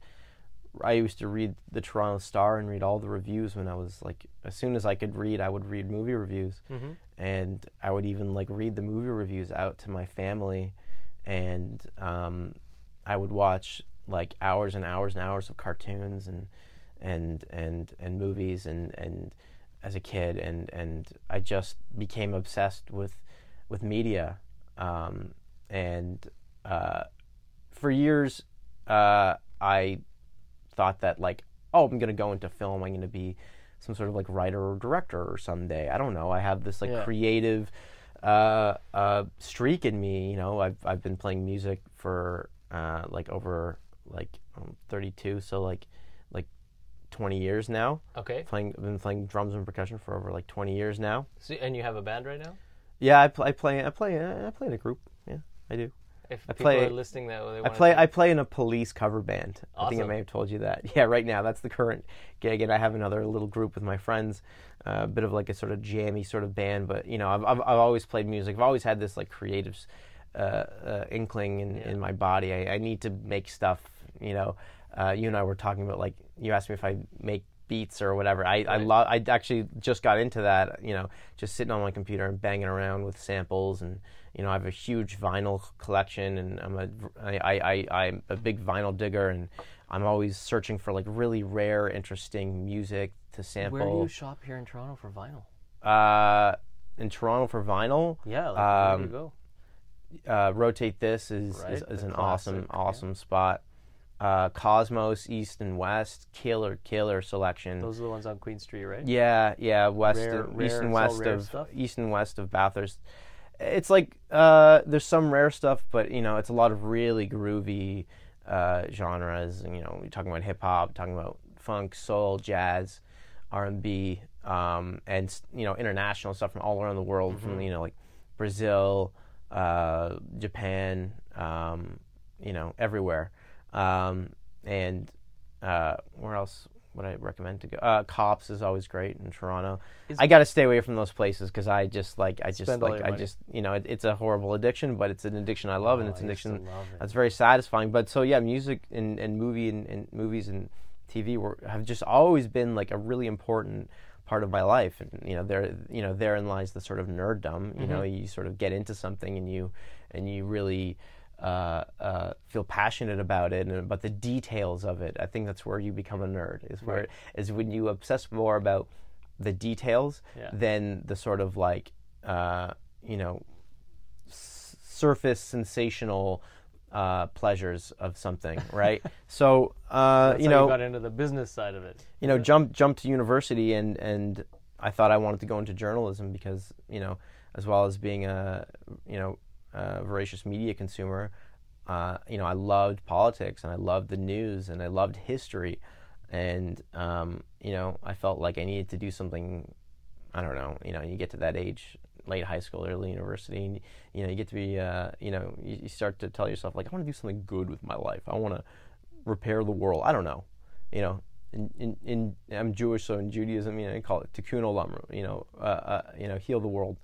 Speaker 2: I used to read the Toronto Star and read all the reviews when I was like, as soon as I could read, I would read movie reviews
Speaker 1: Mm-hmm.
Speaker 2: and I would even like read the movie reviews out to my family, and um, I would watch like hours and hours and hours of cartoons and and and and movies and and as a kid and and I just became obsessed with with media. Um, and uh, for years uh, I thought that like oh I'm gonna go into film I'm gonna be some sort of like writer or director or someday. I don't know. I have this like
Speaker 1: Yeah.
Speaker 2: creative uh, uh, streak in me you know? I've I've been playing music for uh, like over like um, 32 so like like 20 years now
Speaker 1: Okay.
Speaker 2: playing I've been playing drums and percussion for over like 20 years now
Speaker 1: So, and you have a band right now.
Speaker 2: yeah I, pl- I play I play I play in a group yeah I do
Speaker 1: If
Speaker 2: I
Speaker 1: people
Speaker 2: play-
Speaker 1: are listening, that they
Speaker 2: I play I play in a police cover band. I think I may have told you that. Yeah, right now that's the current gig, and I have another little group with my friends, uh, a bit of like a sort of jammy sort of band. But you know, I've I've, I've always played music. I've always had this like creative uh, uh, inkling in,
Speaker 1: Yeah.
Speaker 2: in my body. I, I need to make stuff. You know, uh, you and I were talking about like you asked me if I make beats or whatever. I I love. I actually just got into that. You know, just sitting on my computer and banging around with samples and you know, I have a huge vinyl collection, and I'm a I, I, I I'm a big vinyl digger, and I'm always searching for like really rare, interesting music to sample.
Speaker 1: Where do you shop here in Toronto for vinyl?
Speaker 2: uh, in Toronto for vinyl,
Speaker 1: Yeah, like, where do you
Speaker 2: Um,
Speaker 1: go?
Speaker 2: uh, rotate this is
Speaker 1: Right,
Speaker 2: is, is an
Speaker 1: classic,
Speaker 2: awesome
Speaker 1: yeah.
Speaker 2: awesome spot. Uh, Cosmos East and West, killer killer selection.
Speaker 1: Those are the ones on Queen Street, right?
Speaker 2: Yeah, yeah, west,
Speaker 1: Rare-
Speaker 2: of,
Speaker 1: rare-
Speaker 2: east and west of
Speaker 1: stuff?
Speaker 2: east and west of Bathurst. It's like uh, there's some rare stuff, but you know, it's a lot of really groovy uh, genres. And, you know, we're talking about hip hop, talking about funk, soul, jazz, R and B, um, and you know, international stuff from all around the world,
Speaker 1: Mm-hmm.
Speaker 2: from you know, like Brazil, uh, Japan, um, you know, everywhere. Um, and uh, where else would I recommend to go? Uh, Kops is always great in Toronto.
Speaker 1: Is-
Speaker 2: I got to stay away from those places because I just like I just like I
Speaker 1: money.
Speaker 2: just you know it, it's a horrible addiction, but it's an addiction I love, and
Speaker 1: Oh,
Speaker 2: it's
Speaker 1: I
Speaker 2: an addiction
Speaker 1: it.
Speaker 2: that's very satisfying. But so yeah, music and, and movie and, and movies and TV were have just always been like a really important part of my life. And you know, there you know therein lies the sort of nerddom. You know,
Speaker 1: Mm-hmm.
Speaker 2: you sort of get into something and you and you really uh, uh, feel passionate about it and about the details of it. I think that's where you become a nerd. Is where
Speaker 1: Right.
Speaker 2: is when you obsess more about the details
Speaker 1: Yeah.
Speaker 2: than the sort of like uh, you know s- surface sensational uh, pleasures of something, right? so uh, you know,
Speaker 1: you got into the business side of it.
Speaker 2: you know, jump jump to university and and I thought I wanted to go into journalism because you know, as well as being a you know a voracious media consumer, uh, you know, I loved politics and I loved the news and I loved history, and um, you know, I felt like I needed to do something. I don't know. You know, you get to that age, late high school, early university, and you know, you get to be, uh, you know, you, you start to tell yourself like, I want to do something good with my life. I want to repair the world. I don't know, you know. In, in, in I'm Jewish, so in Judaism, you know, they call it tikkun olam, you know, uh, uh, you know, heal the world,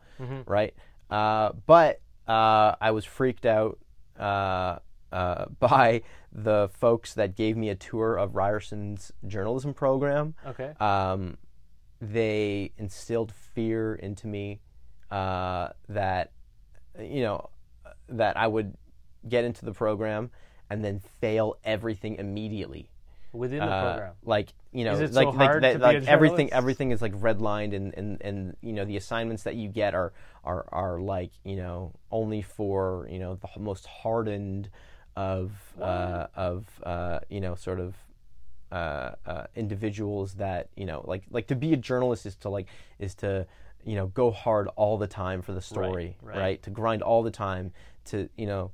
Speaker 2: right? Uh, but uh, I was freaked out uh, uh, by the folks that gave me a tour of Ryerson's journalism program
Speaker 1: Okay.
Speaker 2: um, they instilled fear into me uh, that you know that I would get into the program and then fail everything immediately.
Speaker 1: Within the
Speaker 2: Uh,
Speaker 1: program.
Speaker 2: like you know,
Speaker 1: it so
Speaker 2: like like,
Speaker 1: hard
Speaker 2: that-
Speaker 1: to be a
Speaker 2: like everything everything is like redlined and, and and you know the assignments that you get are are are like you know only for you know the most hardened of uh, of uh, you know sort of uh, uh, individuals that you know like like to be a journalist is to like is to you know go hard all the time for the story
Speaker 1: right.
Speaker 2: to grind all the time to you know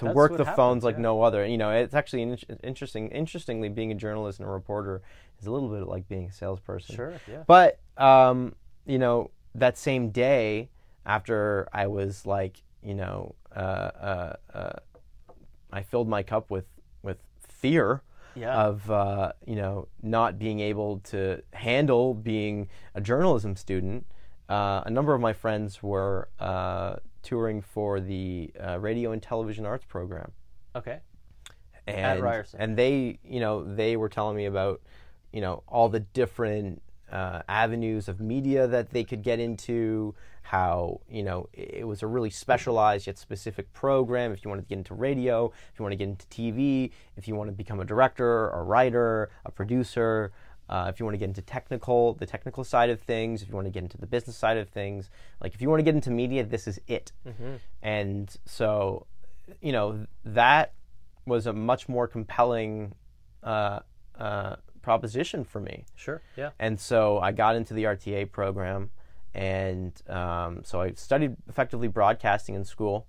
Speaker 2: to
Speaker 1: That's
Speaker 2: work the
Speaker 1: happens,
Speaker 2: phones like
Speaker 1: yeah.
Speaker 2: no other you know it's actually in- interesting interestingly being a journalist and a reporter is a little bit like being a salesperson
Speaker 1: Sure. Yeah.
Speaker 2: but um, you know, that same day after I was like, you know, uh, uh, uh, I filled my cup with with fear
Speaker 1: Yeah.
Speaker 2: of uh, you know not being able to handle being a journalism student. Uh, a number of my friends were uh, touring for the uh, radio and television arts program
Speaker 1: okay.
Speaker 2: and
Speaker 1: Ryerson.
Speaker 2: and they you know they were telling me about you know all the different uh, avenues of media that they could get into how you know it was a really specialized yet specific program if you wanted to get into radio if you want to get into tv if you want to become a director a writer a producer uh, if you want to get into technical the technical side of things if you want to get into the business side of things like if you want to get into media this is it and so you know that was a much more compelling uh, uh, proposition for me.
Speaker 1: Sure. Yeah.
Speaker 2: And so I got into the RTA program, and um, so I studied effectively broadcasting in school.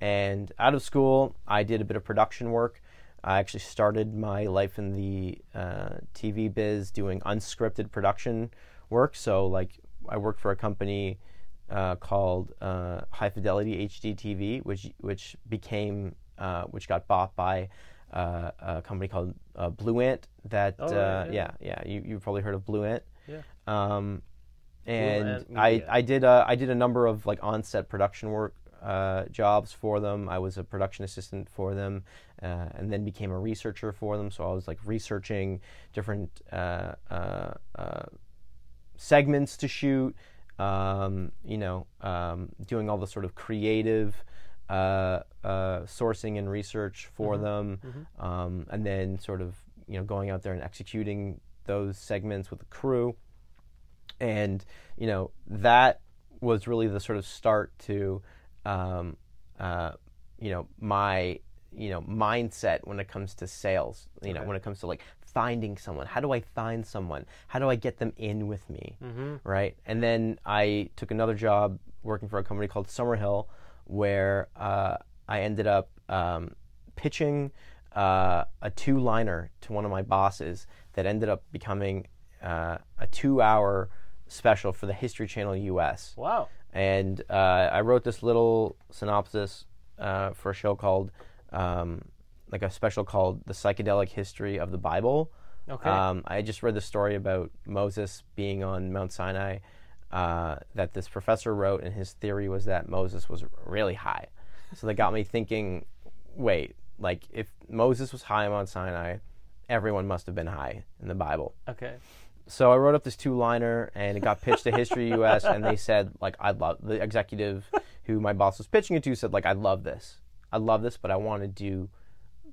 Speaker 2: And out of school, I did a bit of production work. I actually started my life in the uh, TV biz doing unscripted production work. So, like, I worked for a company uh, called uh, High Fidelity HD TV, which which became uh, which got bought by uh, a company called uh, Blue Ant. That
Speaker 1: Oh, right,
Speaker 2: uh,
Speaker 1: yeah.
Speaker 2: yeah, yeah, you you've probably heard of Blue Ant.
Speaker 1: Yeah.
Speaker 2: Um, and
Speaker 1: Ant
Speaker 2: I, I did a, I did a number of like on-set production work uh, jobs for them. I was a production assistant for them, uh, and then became a researcher for them. So I was like researching different uh, uh, uh, segments to shoot. Um, you know, um, doing all the sort of creative uh, uh, sourcing and research for them, Um, and then sort of you know going out there and executing those segments with the crew and you know that was really the sort of start to um, uh, you know my you know mindset when it comes to sales you know when it comes to like finding someone. How do i find someone? How do i get them in with me? Right? And then i took another job working for a company called summerhill where uh, i ended up um, pitching uh, a two liner to one of my bosses that ended up becoming uh, a two hour special for the History Channel US.
Speaker 1: Wow.
Speaker 2: And uh, I wrote this little synopsis uh, for a show called, um, like a special called The Psychedelic History of the Bible.
Speaker 1: Okay.
Speaker 2: Um, I just read the story about Moses being on Mount Sinai uh, that this professor wrote, and his theory was that Moses was really high. So that got me thinking wait, like if Moses was high on Mount Sinai, everyone must have been high in the Bible.
Speaker 1: okay.
Speaker 2: So I wrote up this two-liner, and it got pitched to History US, and they said like I'd love the executive who my boss was pitching it to said like I love this, I love this, but I want to do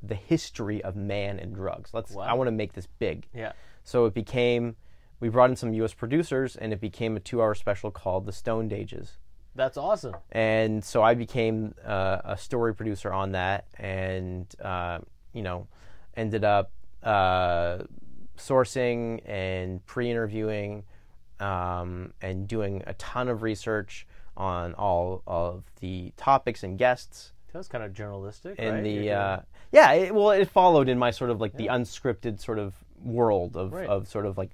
Speaker 2: the history of man and drugs. Let's I want to make this big.
Speaker 1: Yeah.
Speaker 2: So it became we brought in some U.S. producers, and it became a two-hour special called The Stoned Ages.
Speaker 1: That's awesome.
Speaker 2: And so I became uh, a story producer on that, and uh, you know, ended up uh, sourcing and pre-interviewing um, and doing a ton of research on all of the topics and guests
Speaker 1: That was kind of journalistic.
Speaker 2: in
Speaker 1: right?
Speaker 2: the uh, yeah it, well it followed in my sort of like the unscripted sort of world of,
Speaker 1: Right.
Speaker 2: of sort of like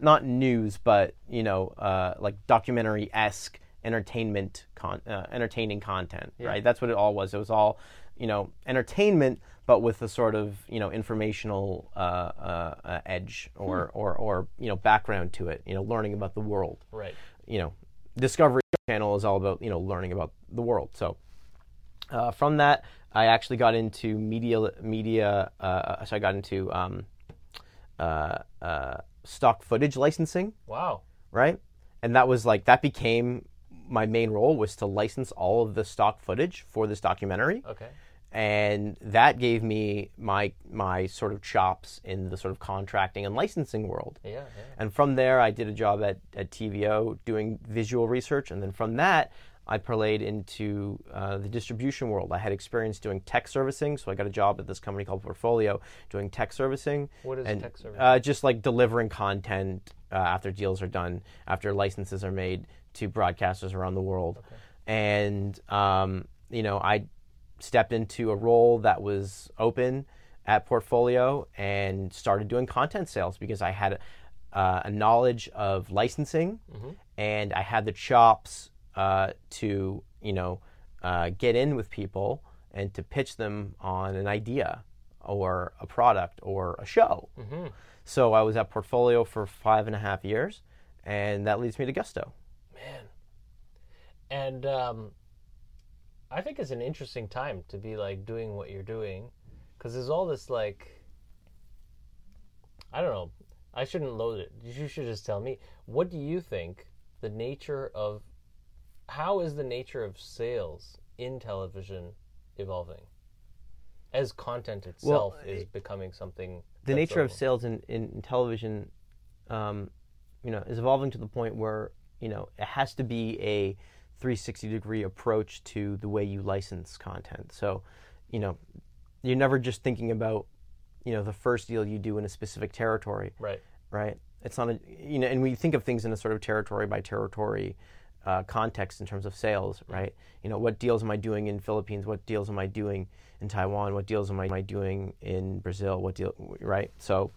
Speaker 2: not news but you know uh, like documentary esque entertainment con- uh, entertaining content right that's what it all was it was all you know entertainment but with a sort of you know informational uh, uh, uh, edge or, or or you know background to it you know learning about the world
Speaker 1: right.
Speaker 2: you know, Discovery Channel is all about you know learning about the world. So uh, from that, I actually got into media media. Uh, so I got into um, uh, uh, stock footage licensing,
Speaker 1: Wow.
Speaker 2: right? And that was like that became my main role was to license all of the stock footage for this documentary
Speaker 1: Okay.
Speaker 2: and that gave me my my sort of chops in the sort of contracting and licensing world.
Speaker 1: Yeah. Yeah.
Speaker 2: And from there, I did a job at, at TVO doing visual research. And then from that, I parlayed into uh, the distribution world. I had experience doing tech servicing. So I got a job at this company called Portfolio doing tech servicing.
Speaker 1: What is
Speaker 2: and,
Speaker 1: tech servicing?
Speaker 2: Uh, just like delivering content uh, after deals are done, after licenses are made to broadcasters around the world. And, um, you know, I stepped into a role that was open at Portfolio and started doing content sales because I had uh, a knowledge of licensing and I had the chops uh, to you know uh, get in with people and to pitch them on an idea or a product or a show. So I was at Portfolio for five and a half years, and that leads me to Gusto.
Speaker 1: Man. And um, I think it's an interesting time to be like doing what you're doing because there's all this like I don't know. I shouldn't load it. You should just tell me. What do you think the nature of how is the nature of sales in television evolving? As content itself is becoming something
Speaker 2: the nature of sales in, in, in television, um, you know, is evolving to the point where you know it has to be a 360 degree approach to the way you license content. So, you know, you're never just thinking about, you know, the first deal you do in a specific territory,
Speaker 1: right.
Speaker 2: right? It's not a you know, and we think of things in a sort of territory by territory uh, context in terms of sales, right? You know, what deals am I doing in Philippines? What deals am I doing in Taiwan? What deals am I, am I doing in Brazil? What deal, right? So,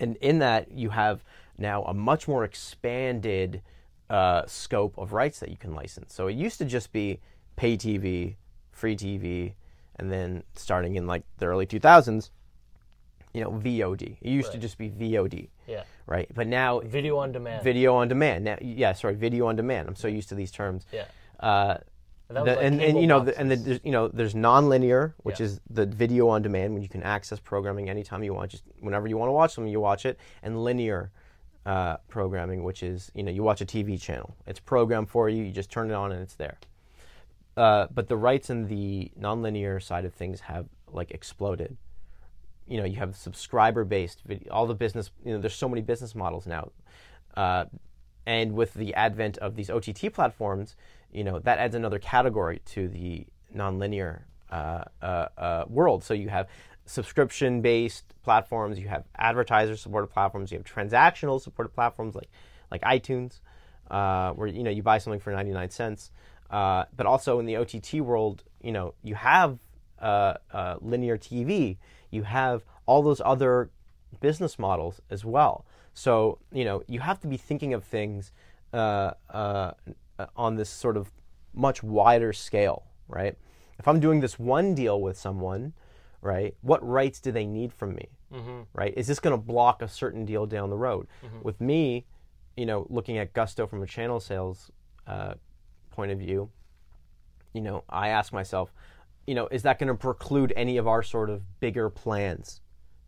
Speaker 2: and in that you have now a much more expanded uh, scope of rights that you can license. So it used to just be pay TV, free TV, and then starting in like the early 2000s, you know, VOD. It used to just be VOD,
Speaker 1: Yeah.
Speaker 2: right? But now
Speaker 1: Video on demand.
Speaker 2: video on demand. Now, yeah, sorry, video on demand. I'm so used to these terms.
Speaker 1: yeah.
Speaker 2: Uh,
Speaker 1: And,
Speaker 2: the-
Speaker 1: like
Speaker 2: and, and you know, the, and the, there's, you know, there's non-linear, which
Speaker 1: Yeah.
Speaker 2: is the video on demand when you can access programming anytime you want, just whenever you want to watch something, you watch it, and linear uh, programming, which is you know, you watch a TV channel, it's programmed for you, you just turn it on and it's there. Uh, but the rights and the non-linear side of things have like exploded. You know, you have subscriber-based video, all the business. You know, there's so many business models now. Uh, and with the advent of these OTT platforms, you know that adds another category to the nonlinear uh, uh, uh, world. So you have subscription-based platforms, you have advertiser-supported platforms, you have transactional-supported platforms like like iTunes, uh, where you know you buy something for 99 cents. Uh, but also in the OTT world, you know you have linear TV, you have all those other business models as well. So you know you have to be thinking of things uh, uh, on this sort of much wider scale, right? If I'm doing this one deal with someone, right, what rights do they need from me, mm-hmm. right? Is this going to block a certain deal down the road? Mm-hmm. With me, you know, looking at Gusto from a channel sales uh, point of view, you know, I ask myself, you know, is that going to preclude any of our sort of bigger plans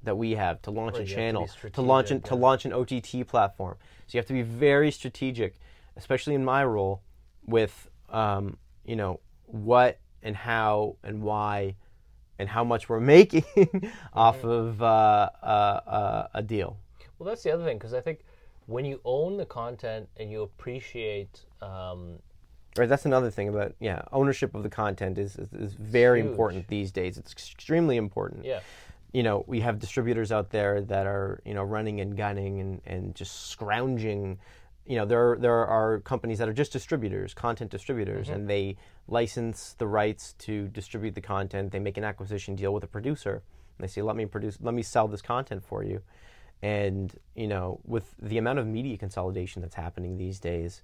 Speaker 2: that we have to launch
Speaker 1: Right,
Speaker 2: a
Speaker 1: have to
Speaker 2: channel, to, launch an, to launch an OTT platform? So you have to be very strategic, especially in my role, with um, you know what and how and why and how much we're making off
Speaker 1: Mm-hmm.
Speaker 2: of uh, uh, uh, a deal.
Speaker 1: Well, that's the other thing because I think when you own the content and you appreciate, um,
Speaker 2: Right, that's another thing about yeah, ownership of the content is is, is very
Speaker 1: Huge.
Speaker 2: important these days. It's extremely important.
Speaker 1: yeah,
Speaker 2: You know, we have distributors out there that are you know running and gunning and, and just scrounging. You know, there there are companies that are just distributors, content distributors, mm-hmm. and they license the rights to distribute the content. They make an acquisition deal with a producer, and they say, "Let me produce, let me sell this content for you." And you know, with the amount of media consolidation that's happening these days,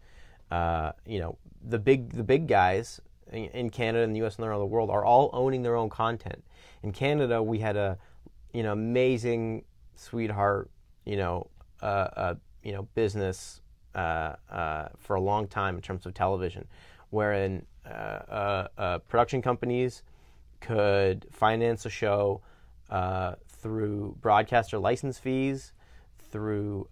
Speaker 2: uh, you know, the big the big guys in Canada and the U.S. and around the world are all owning their own content. In Canada, we had a you know amazing sweetheart you know uh, uh, you know business uh, uh, for a long time in terms of television, wherein production companies could finance a show through broadcaster license fees, through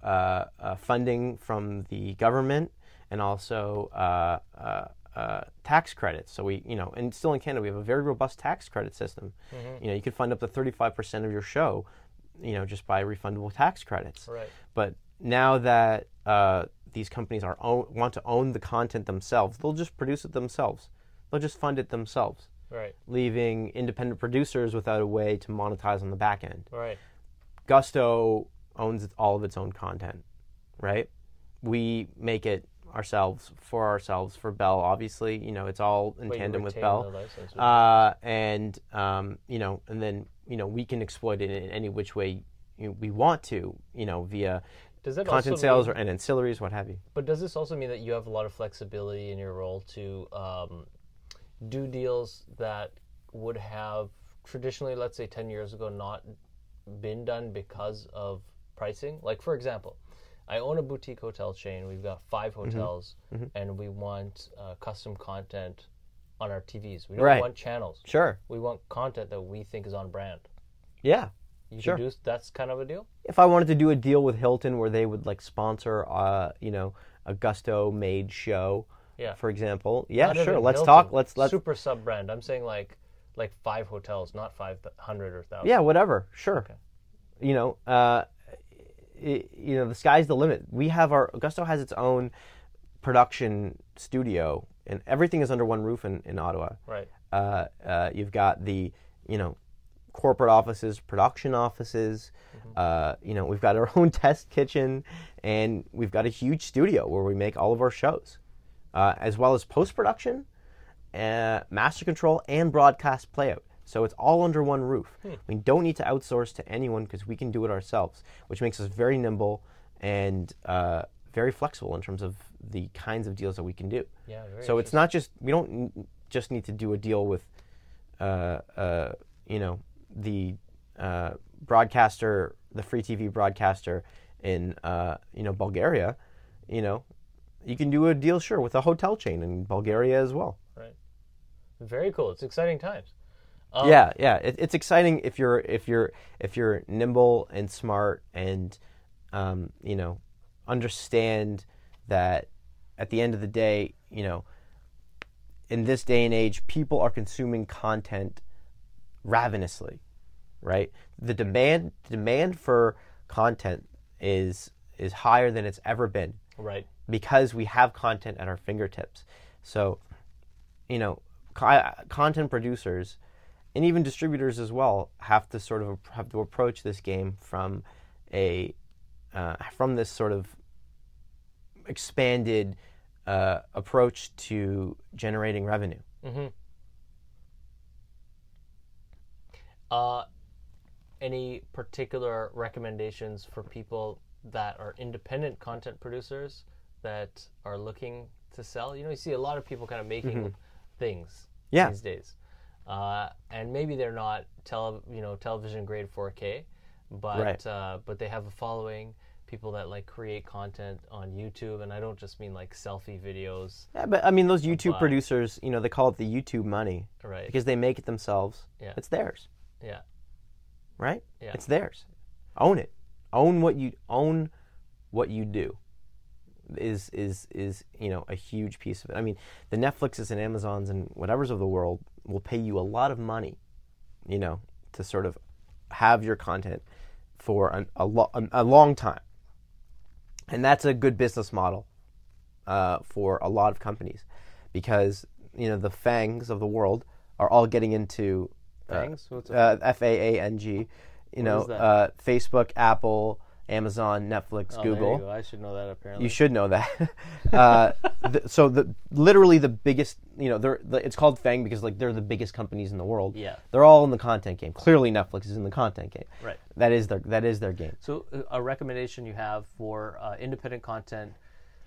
Speaker 2: funding from the government, and also uh, uh, uh, tax credits. So we, you know, and still in Canada, we have a very robust tax credit system. You know, you could fund up to thirty-five percent of your show, you know, just by refundable tax credits.
Speaker 1: right.
Speaker 2: But now that uh, these companies are own, want to own the content themselves, they'll just produce it themselves. They'll just fund it themselves,
Speaker 1: Right,
Speaker 2: leaving independent producers without a way to monetize on the back end.
Speaker 1: right,
Speaker 2: Gusto owns all of its own content, right? We make it ourselves for ourselves for Bell. Obviously, you know it's all in
Speaker 1: you
Speaker 2: tandem with Bell,
Speaker 1: license,
Speaker 2: uh, and um, you know, and then you know we can exploit it in any which way you know, we want to, you know, via
Speaker 1: Does that
Speaker 2: content sales
Speaker 1: mean-
Speaker 2: or and ancillaries, what have you.
Speaker 1: But does this also mean that you have a lot of flexibility in your role to um, do deals that would have traditionally, let's say 10 years ago, not been done because of pricing? Like, for example, I own a boutique hotel chain. We've got five
Speaker 2: Mm-hmm.
Speaker 1: hotels, and we want uh, custom content on our TVs. We don't
Speaker 2: Right.
Speaker 1: want channels.
Speaker 2: Sure.
Speaker 1: We want content that we think is on brand.
Speaker 2: Yeah.
Speaker 1: You
Speaker 2: Sure.
Speaker 1: can do that's kind of a deal.
Speaker 2: If I wanted to do a deal with Hilton where they would like sponsor, uh, you know, a Gusto made show,
Speaker 1: Yeah.
Speaker 2: for example, yeah,
Speaker 1: Not
Speaker 2: sure. Let's
Speaker 1: Hilton.
Speaker 2: talk. Let's let's
Speaker 1: super sub brand. I'm saying like like five hotels, not five hundred or thousand.
Speaker 2: yeah, whatever. Sure. You know, uh, i you know, the sky's the limit. We have our Gusto has its own production studio, and everything is under one roof in, in Ottawa.
Speaker 1: Right.
Speaker 2: Uh, uh, you've got the, you know, corporate offices, production offices. Uh, you know, we've got our own test kitchen, and we've got a huge studio where we make all of our shows, uh, as well as post production, uh, master control, and broadcast playout. So it's all under one roof. We don't need to outsource to anyone because we can do it ourselves, which makes us very nimble and uh, very flexible in terms of the kinds of deals that we can do.
Speaker 1: Yeah, very
Speaker 2: so it's not just we don't n- just need to do a deal with, uh, uh, you know, the uh, broadcaster, the free TV broadcaster in uh, you know Bulgaria. You know, you can do a deal sure with a hotel chain in Bulgaria as well.
Speaker 1: Right. Very cool. It's exciting times. Um,
Speaker 2: yeah, yeah, it, it's exciting if you're if you're if you're nimble and smart and um, you know understand that at the end of the day, you know, in this day and age, people are consuming content ravenously, right? The demand demand for content is is higher than it's ever been
Speaker 1: Right.
Speaker 2: because we have content at our fingertips. So, you know, co- content producers and even distributors as well have to sort of have to approach this game from a uh, from this sort of expanded uh, approach to generating revenue.
Speaker 1: Uh, any particular recommendations for people that are independent content producers that are looking to sell. You know, you see a lot of people kind of making things
Speaker 2: Yeah.
Speaker 1: these days, uh, and maybe they're not tele, you know, television grade 4K, but
Speaker 2: Right.
Speaker 1: uh, but they have a following. People that like create content on YouTube, and I don't just mean like selfie videos,
Speaker 2: Yeah, but I mean, those YouTube
Speaker 1: But-
Speaker 2: producers, you know, they call it the YouTube money
Speaker 1: right?
Speaker 2: because they make it themselves.
Speaker 1: Yeah.
Speaker 2: It's theirs,
Speaker 1: yeah,
Speaker 2: right?
Speaker 1: Yeah.
Speaker 2: It's theirs. Own it. Own what you own. What you do is is is you know a huge piece of it. I mean, the Netflixes and Amazons and whatever's of the world will pay you a lot of money, you know, to sort of have your content for an, a, lo- a long time, and that's a good business model uh, for a lot of companies because you know the fangs of the world are all getting into uh,
Speaker 1: Fangs? What's a
Speaker 2: uh, F A A N G. You know, uh, Facebook, Apple, Amazon, Netflix,
Speaker 1: Oh,
Speaker 2: Google.
Speaker 1: go. I should know that apparently.
Speaker 2: You should know that. uh, the, so the literally the biggest, you know, they're the, it's called Fang because like they're the biggest companies in the world.
Speaker 1: Yeah.
Speaker 2: They're all in the content game. Clearly, Netflix is in the content game.
Speaker 1: Right.
Speaker 2: That is their that is their game.
Speaker 1: So, uh, a recommendation you have for uh, independent content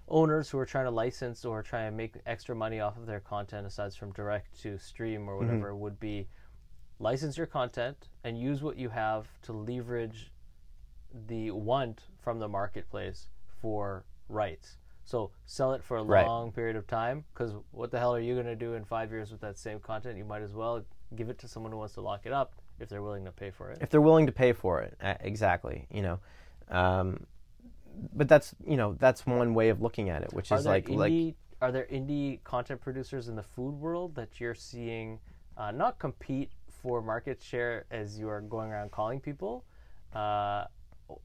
Speaker 1: owners who are trying to license or trying to make extra money off of their content, aside from direct to stream or whatever, would be license your content and use what you have to leverage the want from the marketplace for rights. So sell it for a
Speaker 2: Right.
Speaker 1: long period of time because what the hell are you going to do in five years with that same content? You might as well give it to someone who wants to lock it up if they're willing to pay for it.
Speaker 2: if they're willing to pay for it exactly you know um, but that's you know that's one way of looking at it which
Speaker 1: Are
Speaker 2: is like like
Speaker 1: are there indie content producers in the food world that you're seeing uh, not compete for market share as you are going around calling people, uh,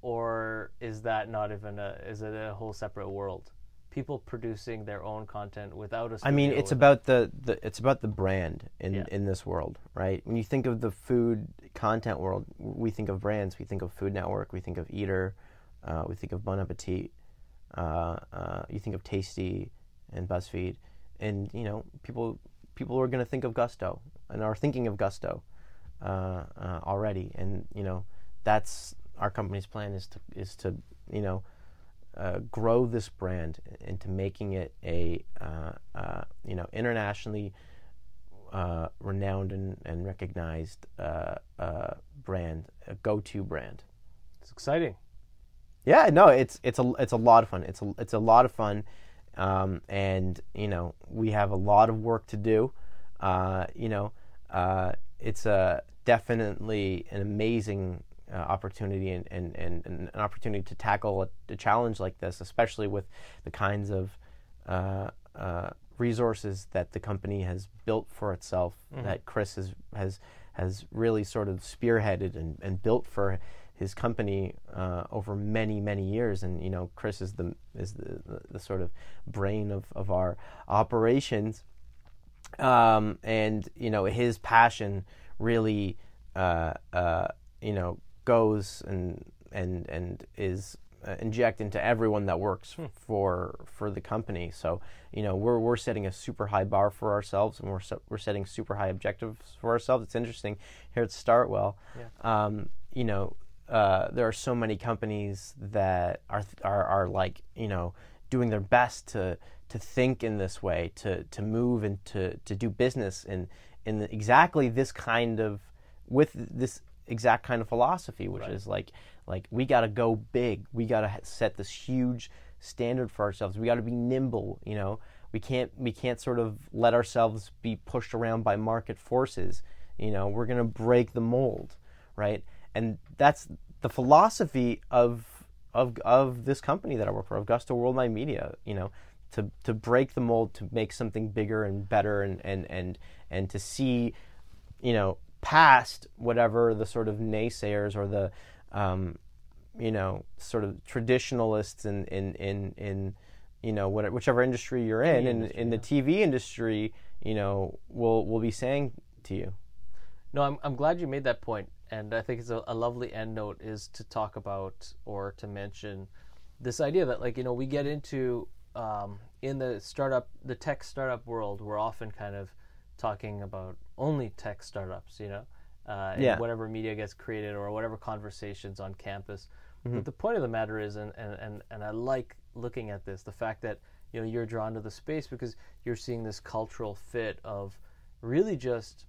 Speaker 1: or is that not even a is it a whole separate world? People producing their own content without a
Speaker 2: I mean, it's about the, the it's about the brand in
Speaker 1: Yeah.
Speaker 2: in this world, right? When you think of the food content world, we think of brands. We think of Food Network. We think of Eater. Uh, we think of Bon Appetit. Uh, uh, you think of Tasty and BuzzFeed, and you know people people are going to think of Gusto and are thinking of Gusto uh, uh, already, and you know that's our company's plan is to is to you know uh, grow this brand into making it a uh, uh, you know internationally uh, renowned and, and recognized uh, uh, brand, a go-to brand.
Speaker 1: it's exciting.
Speaker 2: Yeah, no, it's it's a it's a lot of fun. It's a it's a lot of fun, um, and you know we have a lot of work to do. Uh, you know, uh, it's a definitely an amazing uh, opportunity and, and, and, and an opportunity to tackle a, a challenge like this, especially with the kinds of uh, uh, resources that the company has built for itself. That Chris has has has really sort of spearheaded and, and built for his company uh, over many many years. And you know, Chris is the is the, the, the sort of brain of, of our operations um, and you know his passion really uh, uh, you know goes and and and is uh, inject into everyone that works for for the company. So you know we're we're setting a super high bar for ourselves, and we're se- we're setting super high objectives for ourselves. It's interesting here at Startwell. Um, you know uh, there are so many companies that are are are like you know doing their best to to think in this way, to to move and to to do business in in exactly this kind of with this exact kind of philosophy, which is like like we got to go big. We got to set this huge standard for ourselves. We got to be nimble. You know, we can't we can't sort of let ourselves be pushed around by market forces. You know, we're gonna break the mold, right? And that's the philosophy of of of this company that I work for, of Gusto Worldwide Media. You know, to to break the mold, to make something bigger and better, and and and and to see, you know, past whatever the sort of naysayers or the, um, you know, sort of traditionalists in in in in you know what, whichever industry you're in, in in the TV industry, you know, will will be saying to you.
Speaker 1: No, I'm, I'm glad you made that point, and I think it's a, a lovely end note is to talk about or to mention this idea that like you know we get into um, in the startup the tech startup world we're often kind of talking about only tech startups you know uh,
Speaker 2: Yeah.
Speaker 1: whatever media gets created or whatever conversations on campus But the point of the matter is, and, and, and, and I like looking at this, the fact that you know you're drawn to the space because you're seeing this cultural fit of really just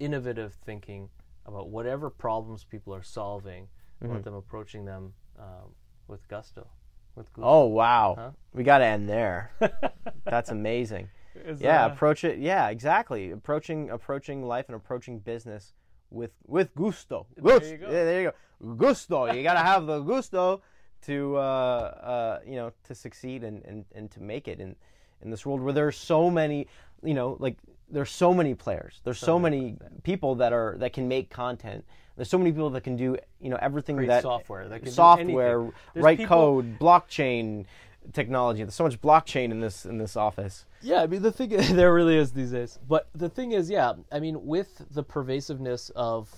Speaker 1: innovative thinking about whatever problems people are solving, about them approaching them um, with gusto, with gusto.
Speaker 2: Oh wow,
Speaker 1: Huh?
Speaker 2: we got to end there. That's amazing.
Speaker 1: Is,
Speaker 2: Yeah,
Speaker 1: uh,
Speaker 2: approach it. Yeah, exactly. Approaching approaching life and approaching business with with gusto.
Speaker 1: There
Speaker 2: Gust-
Speaker 1: you go.
Speaker 2: Yeah, there you go. Gusto. You gotta have the gusto to uh, uh, you know to succeed and, and, and to make it in in this world where there's so many you know like there's so many players. There's so, many people that are that can make content. There's so many people that can do you know everything
Speaker 1: Create
Speaker 2: that
Speaker 1: software that can
Speaker 2: software. Write
Speaker 1: people-
Speaker 2: code, blockchain technology. There's so much blockchain in this in this office.
Speaker 1: Yeah, I mean the thing there really is these days. But the thing is, yeah, I mean with the pervasiveness of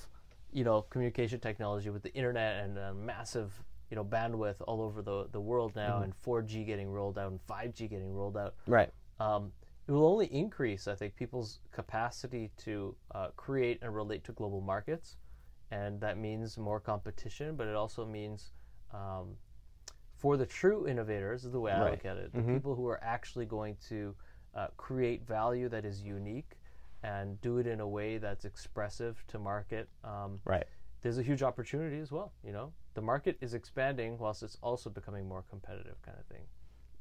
Speaker 1: you know communication technology with the internet and uh, massive you know bandwidth all over the the world now, and 4G getting rolled out and 5G getting rolled out,
Speaker 2: Right.
Speaker 1: um, it will only increase, I think, people's capacity to uh, create and relate to global markets, and that means more competition. But it also means um, for the true innovators, is the way I
Speaker 2: Right.
Speaker 1: look at it, the people who are actually going to uh, create value that is unique and do it in a way that's expressive to market. Um,
Speaker 2: Right.
Speaker 1: there's a huge opportunity as well. You know, the market is expanding whilst it's also becoming more competitive, kind of thing.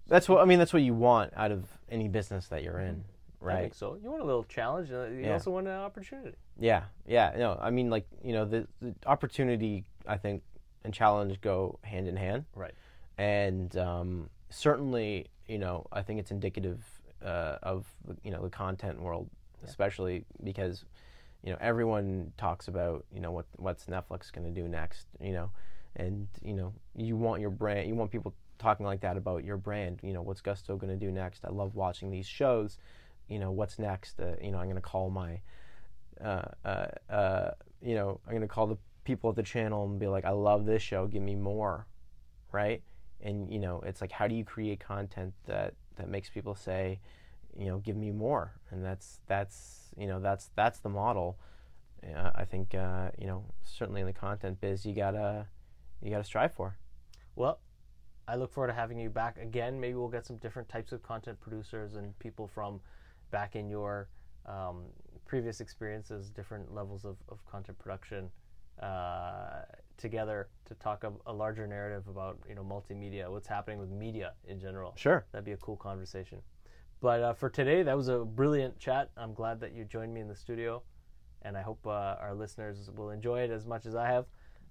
Speaker 2: That's what I mean. That's what you want out of any business that you're in,
Speaker 1: I
Speaker 2: right?
Speaker 1: think so. You want a little challenge, and you
Speaker 2: Yeah.
Speaker 1: also want an opportunity.
Speaker 2: Yeah, yeah. No, I mean, like you know, the, the opportunity, I think, and challenge go hand in hand,
Speaker 1: Right.
Speaker 2: And um, certainly, you know, I think it's indicative uh, of you know the content world, especially because you know everyone talks about you know what what's Netflix going to do next, you know, and you know you want your brand, you want people talking like that about your brand. You know, what's Gusto going to do next? I love watching these shows. You know, what's next? Uh, you know, I'm going to call my uh, uh, uh, you know, I'm gonna call the people at the channel and be like, I love this show, give me more, right? And you know, it's like, how do you create content that that makes people say, you know, give me more? And that's that's you know that's that's the model. Uh, I think uh, you know certainly in the content biz, you gotta you gotta strive for.
Speaker 1: Well, I look forward to having you back again. Maybe we'll get some different types of content producers and people from back in your um, previous experiences, different levels of, of content production uh, together to talk a, a larger narrative about you know multimedia, what's happening with media in general.
Speaker 2: Sure.
Speaker 1: That'd be a cool conversation. But uh, for today, that was a brilliant chat. I'm glad that you joined me in the studio, and I hope uh, our listeners will enjoy it as much as I have.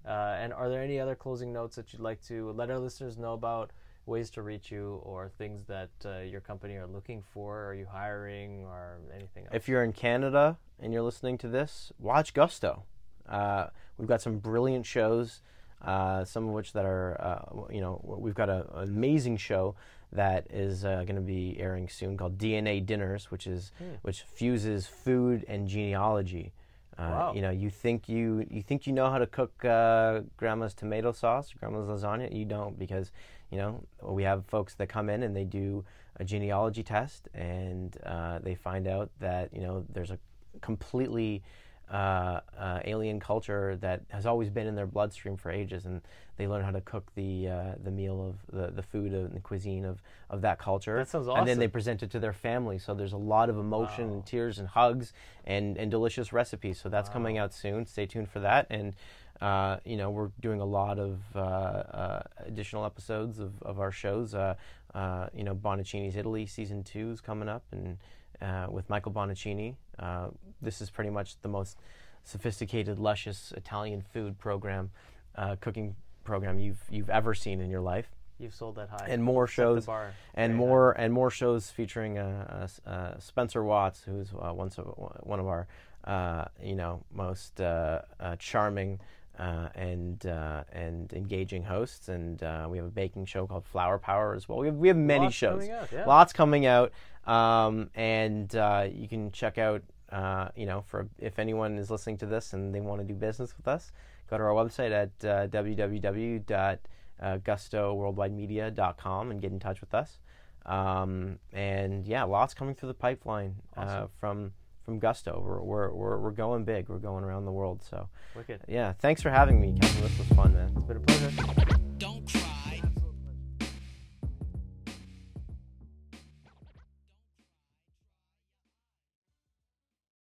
Speaker 1: Uh, and are there any other closing notes that you'd like to let our listeners know about? Ways to reach you, or things that uh, your company are looking for? Are you hiring, or anything else?
Speaker 2: If you're in Canada and you're listening to this, watch Gusto. Uh, we've got some brilliant shows, uh, some of which that are, uh, you know, we've got a, an amazing show that is uh, going to be airing soon called DNA Dinners, which is which fuses food and genealogy. Uh,
Speaker 1: Wow.
Speaker 2: You know, you think you you think you know how to cook uh, grandma's tomato sauce, grandma's lasagna. You don't because you know we have folks that come in and they do a genealogy test and uh, they find out that you know there's a completely uh, uh, alien culture that has always been in their bloodstream for ages, and they learn how to cook the uh, the meal of the, the food and the cuisine of, of that culture.
Speaker 1: That sounds
Speaker 2: And then they present it to their family. So there's a lot of emotion and tears and hugs and, and delicious recipes. So that's coming out soon. Stay tuned for that. And uh, you know we're doing a lot of uh, uh, additional episodes of, of our shows. Uh, uh, you know Bonacini's Italy season two is coming up, and uh, with Michael Bonacini. Uh, this is pretty much the most sophisticated, luscious Italian food program, uh, cooking program you've you've ever seen in your life,
Speaker 1: You've sold that high.
Speaker 2: and more shows, and
Speaker 1: very high.
Speaker 2: more and more shows featuring uh, uh, uh, Spencer Watts, who's uh, once of, one of our uh, you know most uh, uh, charming. Uh, and uh, and engaging hosts, and uh, we have a baking show called Flour Power as well. We have we have many
Speaker 1: Lots
Speaker 2: shows,
Speaker 1: coming out, yeah.
Speaker 2: lots coming out, um, and uh, you can check out. Uh, you know, for if anyone is listening to this and they want to do business with us, go to our website at uh, www.gustoworldwidemedia.com and get in touch with us. Um, and yeah, lots coming through the pipeline uh,
Speaker 1: Awesome.
Speaker 2: from from Gusto. We're, we're we're we're going big. We're going around the world. So
Speaker 1: Wicked.
Speaker 2: yeah, thanks for having me, Kevin. This was fun, man.
Speaker 1: It's been a pleasure.